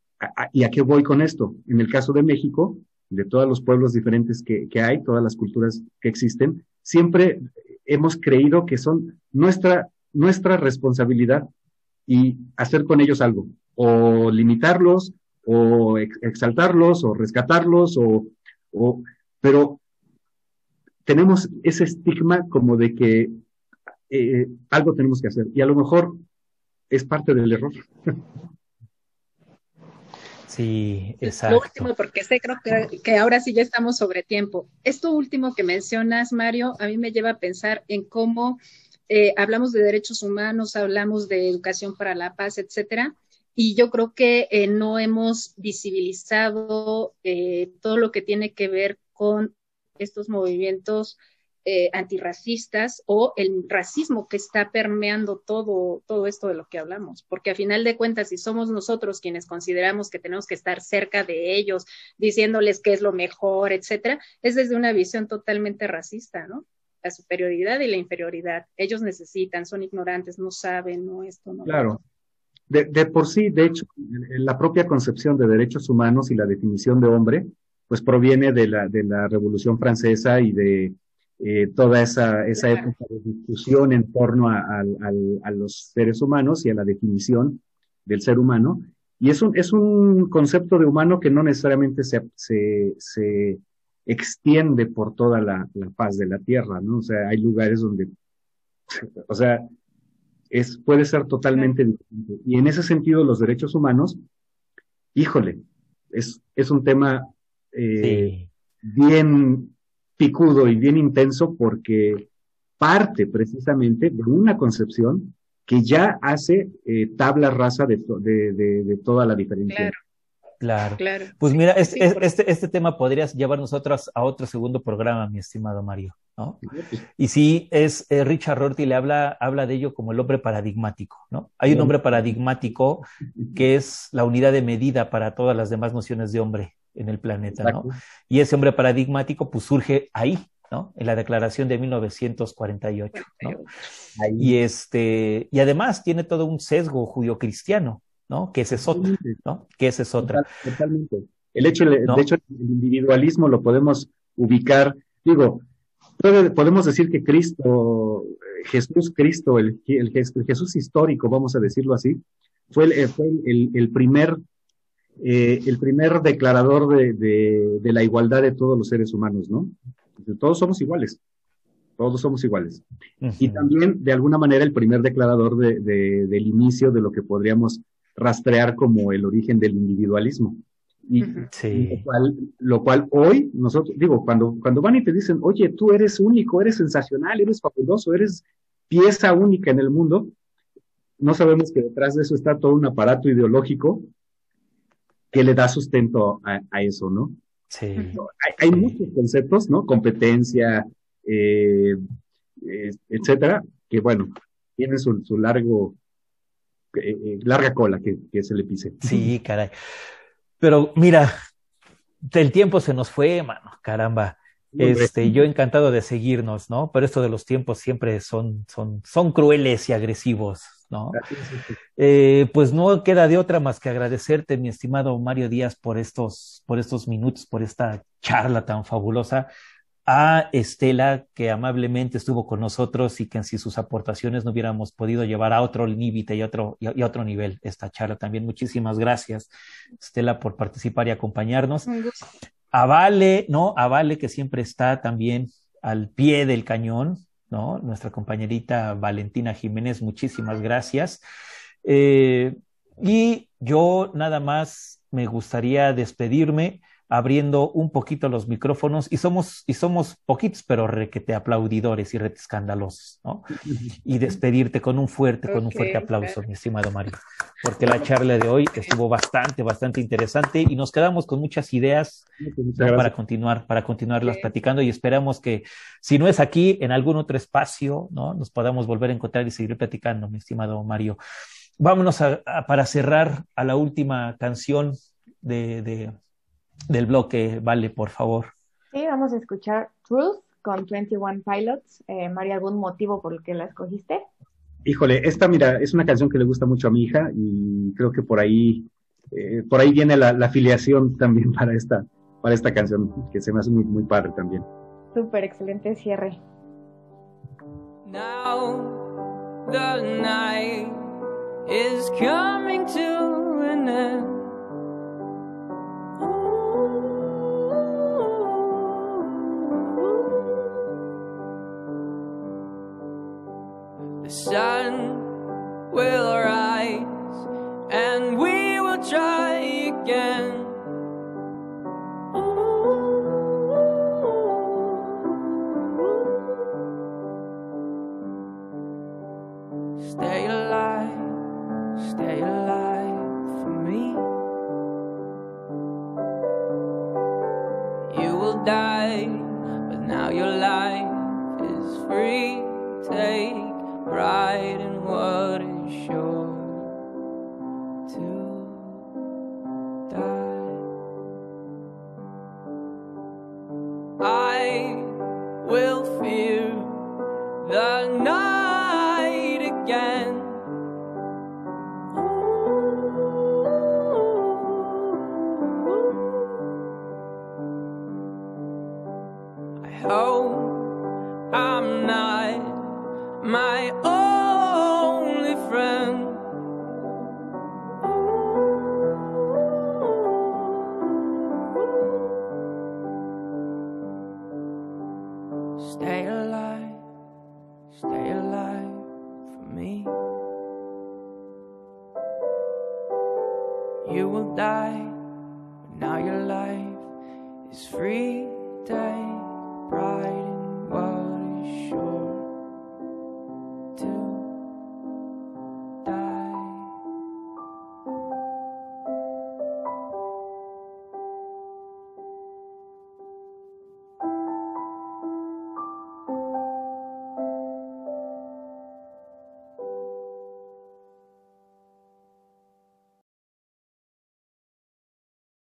¿y a qué voy con esto? En el caso de México, de todos los pueblos diferentes que, que hay, todas las culturas que existen, siempre hemos creído que son nuestra, nuestra responsabilidad y hacer con ellos algo, o limitarlos, o exaltarlos, o rescatarlos, o, o, pero tenemos ese estigma como de que eh, algo tenemos que hacer y a lo mejor es parte del error. *laughs* Sí, exacto. Lo último, porque sé, creo que, que, ahora sí ya estamos sobre tiempo. Esto último que mencionas, Mario, a mí me lleva a pensar en cómo eh, hablamos de derechos humanos, hablamos de educación para la paz, etcétera, y yo creo que eh, no hemos visibilizado eh, todo lo que tiene que ver con estos movimientos eh, antirracistas o el racismo que está permeando todo, todo esto de lo que hablamos, porque a final de cuentas, si somos nosotros quienes consideramos que tenemos que estar cerca de ellos, diciéndoles qué es lo mejor, etcétera, es desde una visión totalmente racista, ¿no? la superioridad y la inferioridad. Ellos necesitan, son ignorantes, no saben, no esto, no. Claro. De, por sí, de hecho, la propia concepción de derechos humanos y la definición de hombre, pues proviene de la, de la Revolución Francesa y de eh, toda esa, esa época de discusión en torno a, a, los seres humanos y a la definición del ser humano. Y es un, es un concepto de humano que no necesariamente se, se, se extiende por toda la, la, faz de la Tierra, ¿no? O sea, hay lugares donde, o sea, es, puede ser totalmente diferente. Y en ese sentido, los derechos humanos, híjole, es, es un tema eh, bien picudo y bien intenso porque parte precisamente de una concepción que ya hace eh, tabla rasa de, de, de, toda la diferencia. Claro. Claro. Pues mira, este, este, este, tema podrías llevarnos a otro segundo programa, mi estimado Mario. ¿No? Y sí, es eh, Richard Rorty le habla, habla de ello como el hombre paradigmático, ¿no? Hay un hombre paradigmático que es la unidad de medida para todas las demás nociones de hombre en el planeta, ¿no? Y ese hombre paradigmático pues surge ahí, ¿no? En la declaración de 1948, ¿no? Y este, y además tiene todo un sesgo judio-cristiano, ¿no? Que ese es otro, ¿no? Que ese es otra. Totalmente. El hecho, de hecho, el individualismo lo podemos ubicar, digo, podemos decir que Cristo, Jesús Cristo, el, el, Jesús histórico, vamos a decirlo así, fue el, fue el, primer, eh, el primer declarador de, de, de, la igualdad de todos los seres humanos, ¿no? Todos somos iguales, todos somos iguales. Y también, de alguna manera, el primer declarador de, del inicio de lo que podríamos rastrear como el origen del individualismo. Y, lo, cual, lo, cual, hoy nosotros, digo, cuando, cuando van y te dicen, oye, tú eres único, eres sensacional, eres fabuloso, eres pieza única en el mundo, no sabemos que detrás de eso está todo un aparato ideológico que le da sustento a, eso, ¿no? Sí. Hay, muchos conceptos, ¿no? Competencia, eh, eh, etcétera, que bueno, tienen su, su largo, eh, larga cola que, que se le pise. Sí, caray. Pero mira, el tiempo se nos fue, mano, caramba. Este, yo encantado de seguirnos, ¿no? Pero esto de los tiempos siempre son, son, son crueles y agresivos, ¿no? Eh, pues no queda de otra más que agradecerte, mi estimado Mario Díaz, por estos, por estos minutos, por esta charla tan fabulosa a Estela, que amablemente estuvo con nosotros y que sin sus aportaciones no hubiéramos podido llevar a otro límite y, otro, y, otro nivel esta charla también. Muchísimas gracias, Estela, por participar y acompañarnos. A Vale, ¿no? A Vale, que siempre está también al pie del cañón, ¿no? Nuestra compañerita Valentina Jiménez, muchísimas gracias. Eh, y yo nada más me gustaría despedirme abriendo un poquito los micrófonos y somos, y somos poquitos, pero requete aplaudidores y rete escandalosos, ¿no? *laughs* Y despedirte con un fuerte, con un fuerte aplauso, mi estimado Mario, porque la charla de hoy estuvo bastante, bastante interesante y nos quedamos con muchas ideas para continuar, para continuarlas platicando y esperamos que si no es aquí, en algún otro espacio, ¿no? Nos podamos volver a encontrar y seguir platicando, mi estimado Mario. Vámonos a, para cerrar a la última canción de, de del bloque, Vale, por favor. Sí, vamos a escuchar Truth con 21 Pilots. Eh, María, ¿algún motivo por el que la escogiste? Híjole, esta, mira, es una canción que le gusta mucho a mi hija y creo que por ahí, eh, por ahí viene la, afiliación *laughs* también para esta, para esta canción, que se me hace muy, muy padre también. Súper, excelente cierre. Now the night is coming to an end.